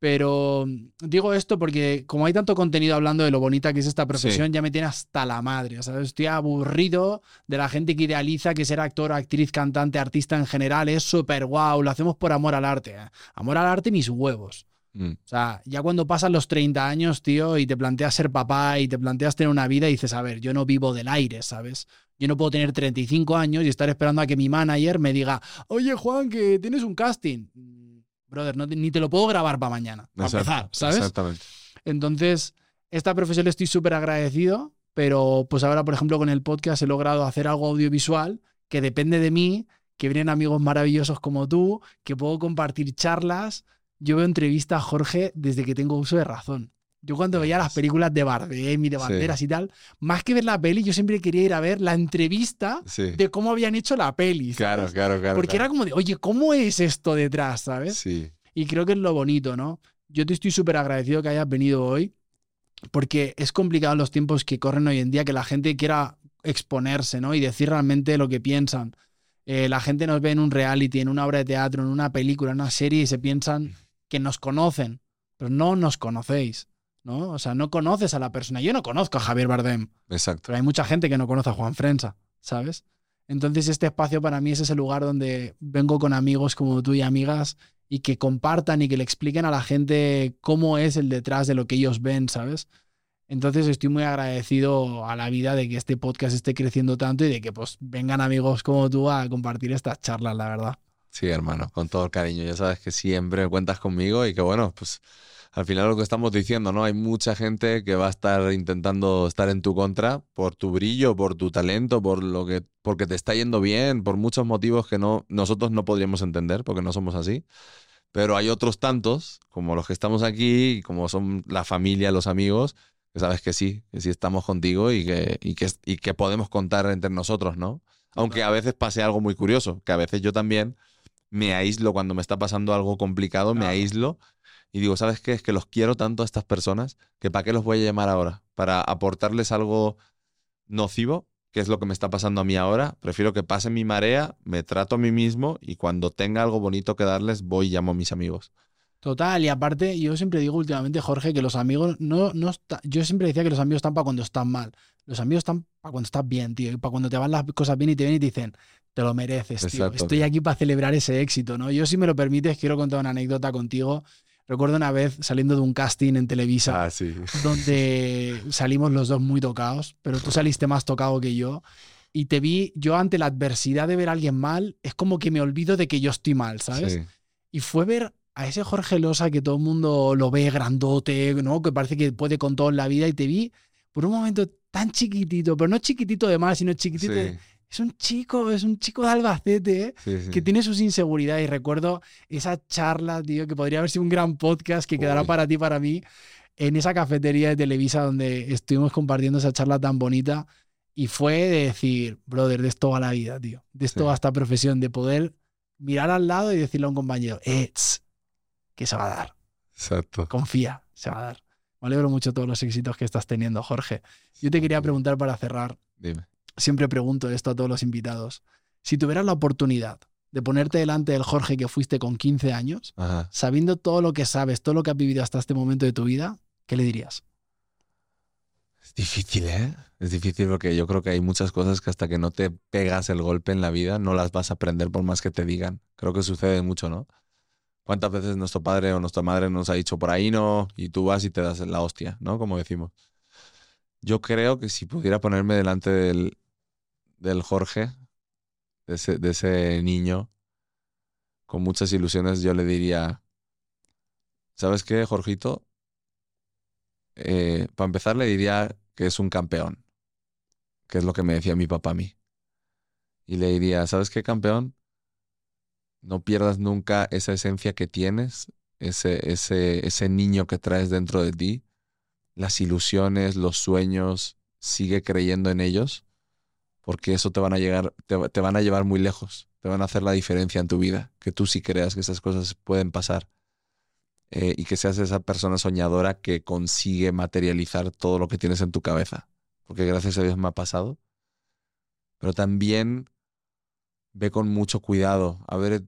Pero digo esto porque como hay tanto contenido hablando de lo bonita que es esta profesión, ya me tiene hasta la madre, ¿sabes? Estoy aburrido de la gente que idealiza que ser actor, actriz, cantante, artista en general es súper guau, lo hacemos por amor al arte. ¿eh? Amor al arte, mis huevos. Mm. O sea, ya cuando pasan los 30 años, tío, y te planteas ser papá y te planteas tener una vida y dices, a ver, yo no vivo del aire, ¿sabes? Yo no puedo tener 35 años y estar esperando a que mi manager me diga, oye Juan, que tienes un casting brother, ni te lo puedo grabar para mañana, para empezar, ¿sabes? Exactamente. Entonces, esta profesión le estoy súper agradecido, pero pues ahora, por ejemplo, con el podcast he logrado hacer algo audiovisual que depende de mí, que vienen amigos maravillosos como tú, que puedo compartir charlas. Yo veo entrevistas a Jorge desde que tengo uso de razón. Yo cuando veía las películas de Bardem y de banderas y tal, más que ver la peli, yo siempre quería ir a ver la entrevista de cómo habían hecho la peli. Claro, claro, claro. Porque era como de, oye, ¿cómo es esto detrás, sabes? Sí. Y creo que es lo bonito, ¿no? Yo te estoy súper agradecido que hayas venido hoy, porque es complicado los tiempos que corren hoy en día que la gente quiera exponerse, ¿no? Y decir realmente lo que piensan. Eh, la gente nos ve en un reality, en una obra de teatro, en una película, en una serie y se piensan que nos conocen, pero no nos conocéis. ¿no? O sea, no conoces a la persona. Yo no conozco a Javier Bardem. Exacto. Pero hay mucha gente que no conoce a Juan Frensa, ¿sabes? Entonces este espacio para mí es ese lugar donde vengo con amigos como tú y amigas y que compartan y que le expliquen a la gente cómo es el detrás de lo que ellos ven, ¿sabes? Entonces estoy muy agradecido a la vida de que este podcast esté creciendo tanto y de que pues vengan amigos como tú a compartir estas charlas, la verdad. Sí, hermano, con todo el cariño. Ya sabes que siempre cuentas conmigo y que bueno, pues al final lo que estamos diciendo, ¿no? Hay mucha gente que va a estar intentando estar en tu contra por tu brillo, por tu talento, por lo que, porque te está yendo bien, por muchos motivos que no, nosotros no podríamos entender porque no somos así. Pero hay otros tantos, como los que estamos aquí, como son la familia, los amigos, que sabes que sí, que sí estamos contigo y que, y que, y que podemos contar entre nosotros, ¿no? Aunque a veces pase algo muy curioso, que a veces yo también me aíslo cuando me está pasando algo complicado, me aíslo y digo, ¿sabes qué? Es que los quiero tanto a estas personas que ¿para qué los voy a llamar ahora? ¿Para aportarles algo nocivo? que es lo que me está pasando a mí ahora? Prefiero que pase mi marea, me trato a mí mismo y cuando tenga algo bonito que darles, voy y llamo a mis amigos. Total, y aparte, yo siempre digo últimamente, Jorge, que los amigos no, no yo siempre decía que los amigos están para cuando están mal. Los amigos están para cuando estás bien, tío, y para cuando te van las cosas bien y te ven y te dicen, te lo mereces, tío. Estoy aquí para celebrar ese éxito, ¿no? Yo, si me lo permites, quiero contar una anécdota contigo Recuerdo una vez saliendo de un casting en Televisa, ah, donde salimos los dos muy tocados, pero tú saliste más tocado que yo. Y te vi, yo ante la adversidad de ver a alguien mal, es como que me olvido de que yo estoy mal, ¿sabes? Y fue ver a ese Jorge Losa que todo el mundo lo ve grandote, ¿no? Que parece que puede con todo en la vida. Y te vi por un momento tan chiquitito, pero no chiquitito de mal, sino chiquitito de es un chico, es un chico de Albacete ¿eh? que tiene sus inseguridades. Y recuerdo esa charla, tío, que podría haber sido un gran podcast que quedará para ti, para mí, en esa cafetería de Televisa donde estuvimos compartiendo esa charla tan bonita. Y fue de decir, brother, de esto va la vida, tío. De esto va esta profesión, de poder mirar al lado y decirle a un compañero, eh, que se va a dar. Exacto. Confía, se va a dar. Me alegro mucho de todos los éxitos que estás teniendo, Jorge. Yo te quería preguntar para cerrar. Dime siempre pregunto esto a todos los invitados. Si tuvieras la oportunidad de ponerte delante del Jorge que fuiste con 15 años, sabiendo todo lo que sabes, todo lo que has vivido hasta este momento de tu vida, ¿qué le dirías? Es difícil, ¿eh? Es difícil porque yo creo que hay muchas cosas que hasta que no te pegas el golpe en la vida no las vas a aprender por más que te digan. Creo que sucede mucho, ¿no? ¿Cuántas veces nuestro padre o nuestra madre nos ha dicho por ahí no y tú vas y te das la hostia, ¿no? Como decimos. Yo creo que si pudiera ponerme delante del, del Jorge, de ese, niño, con muchas ilusiones, yo le diría, ¿sabes qué, Jorgito? Eh, para empezar, le diría que es un campeón, que es lo que me decía mi papá a mí. Y le diría, ¿sabes qué, campeón? No pierdas nunca esa esencia que tienes, ese, ese, ese niño que traes dentro de ti, las ilusiones, los sueños, sigue creyendo en ellos porque eso te van a llegar, te, van a llevar muy lejos, te van a hacer la diferencia en tu vida, que tú sí creas que esas cosas pueden pasar. eh, y que seas esa persona soñadora que consigue materializar todo lo que tienes en tu cabeza. Porque gracias a Dios me ha pasado. Pero también ve con mucho cuidado, abre,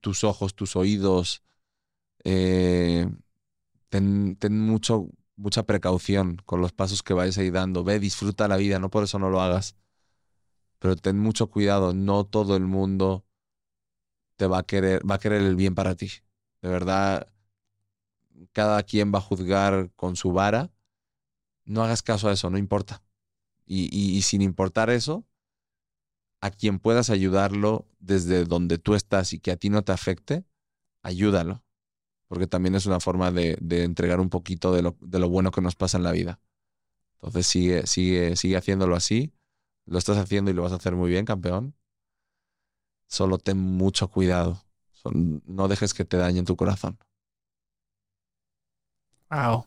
tus ojos, tus oídos, eh, ten, mucho, mucha precaución con los pasos que vayas ahí dando. Ve, disfruta la vida, no por eso no lo hagas. Pero ten mucho cuidado, no todo el mundo te va a querer, va a querer el bien para ti. De verdad, cada quien va a juzgar con su vara. No hagas caso a eso, no importa. Y sin importar eso, a quien puedas ayudarlo desde donde tú estás y que a ti no te afecte, ayúdalo porque también es una forma de, de entregar un poquito de lo, de lo, bueno que nos pasa en la vida. Entonces sigue, sigue, sigue haciéndolo así. Lo estás haciendo y lo vas a hacer muy bien, campeón. Solo ten mucho cuidado. No dejes que te dañen tu corazón. Wow.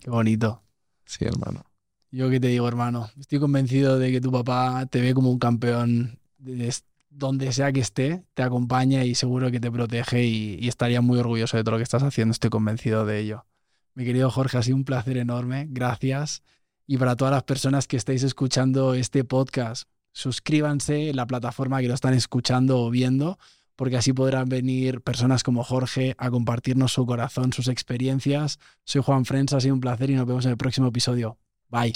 Qué bonito. Sí, hermano. Yo qué te digo, hermano. Estoy convencido de que tu papá te ve como un campeón de, donde sea que esté, te acompaña y seguro que te protege y, y, estaría muy orgulloso de todo lo que estás haciendo, estoy convencido de ello. Mi querido Jorge, ha sido un placer enorme, gracias. Y para todas las personas que estáis escuchando este podcast, suscríbanse en la plataforma que lo están escuchando o viendo, porque así podrán venir personas como Jorge a compartirnos su corazón, sus experiencias. Soy Juan Frens, ha sido un placer y nos vemos en el próximo episodio. Bye.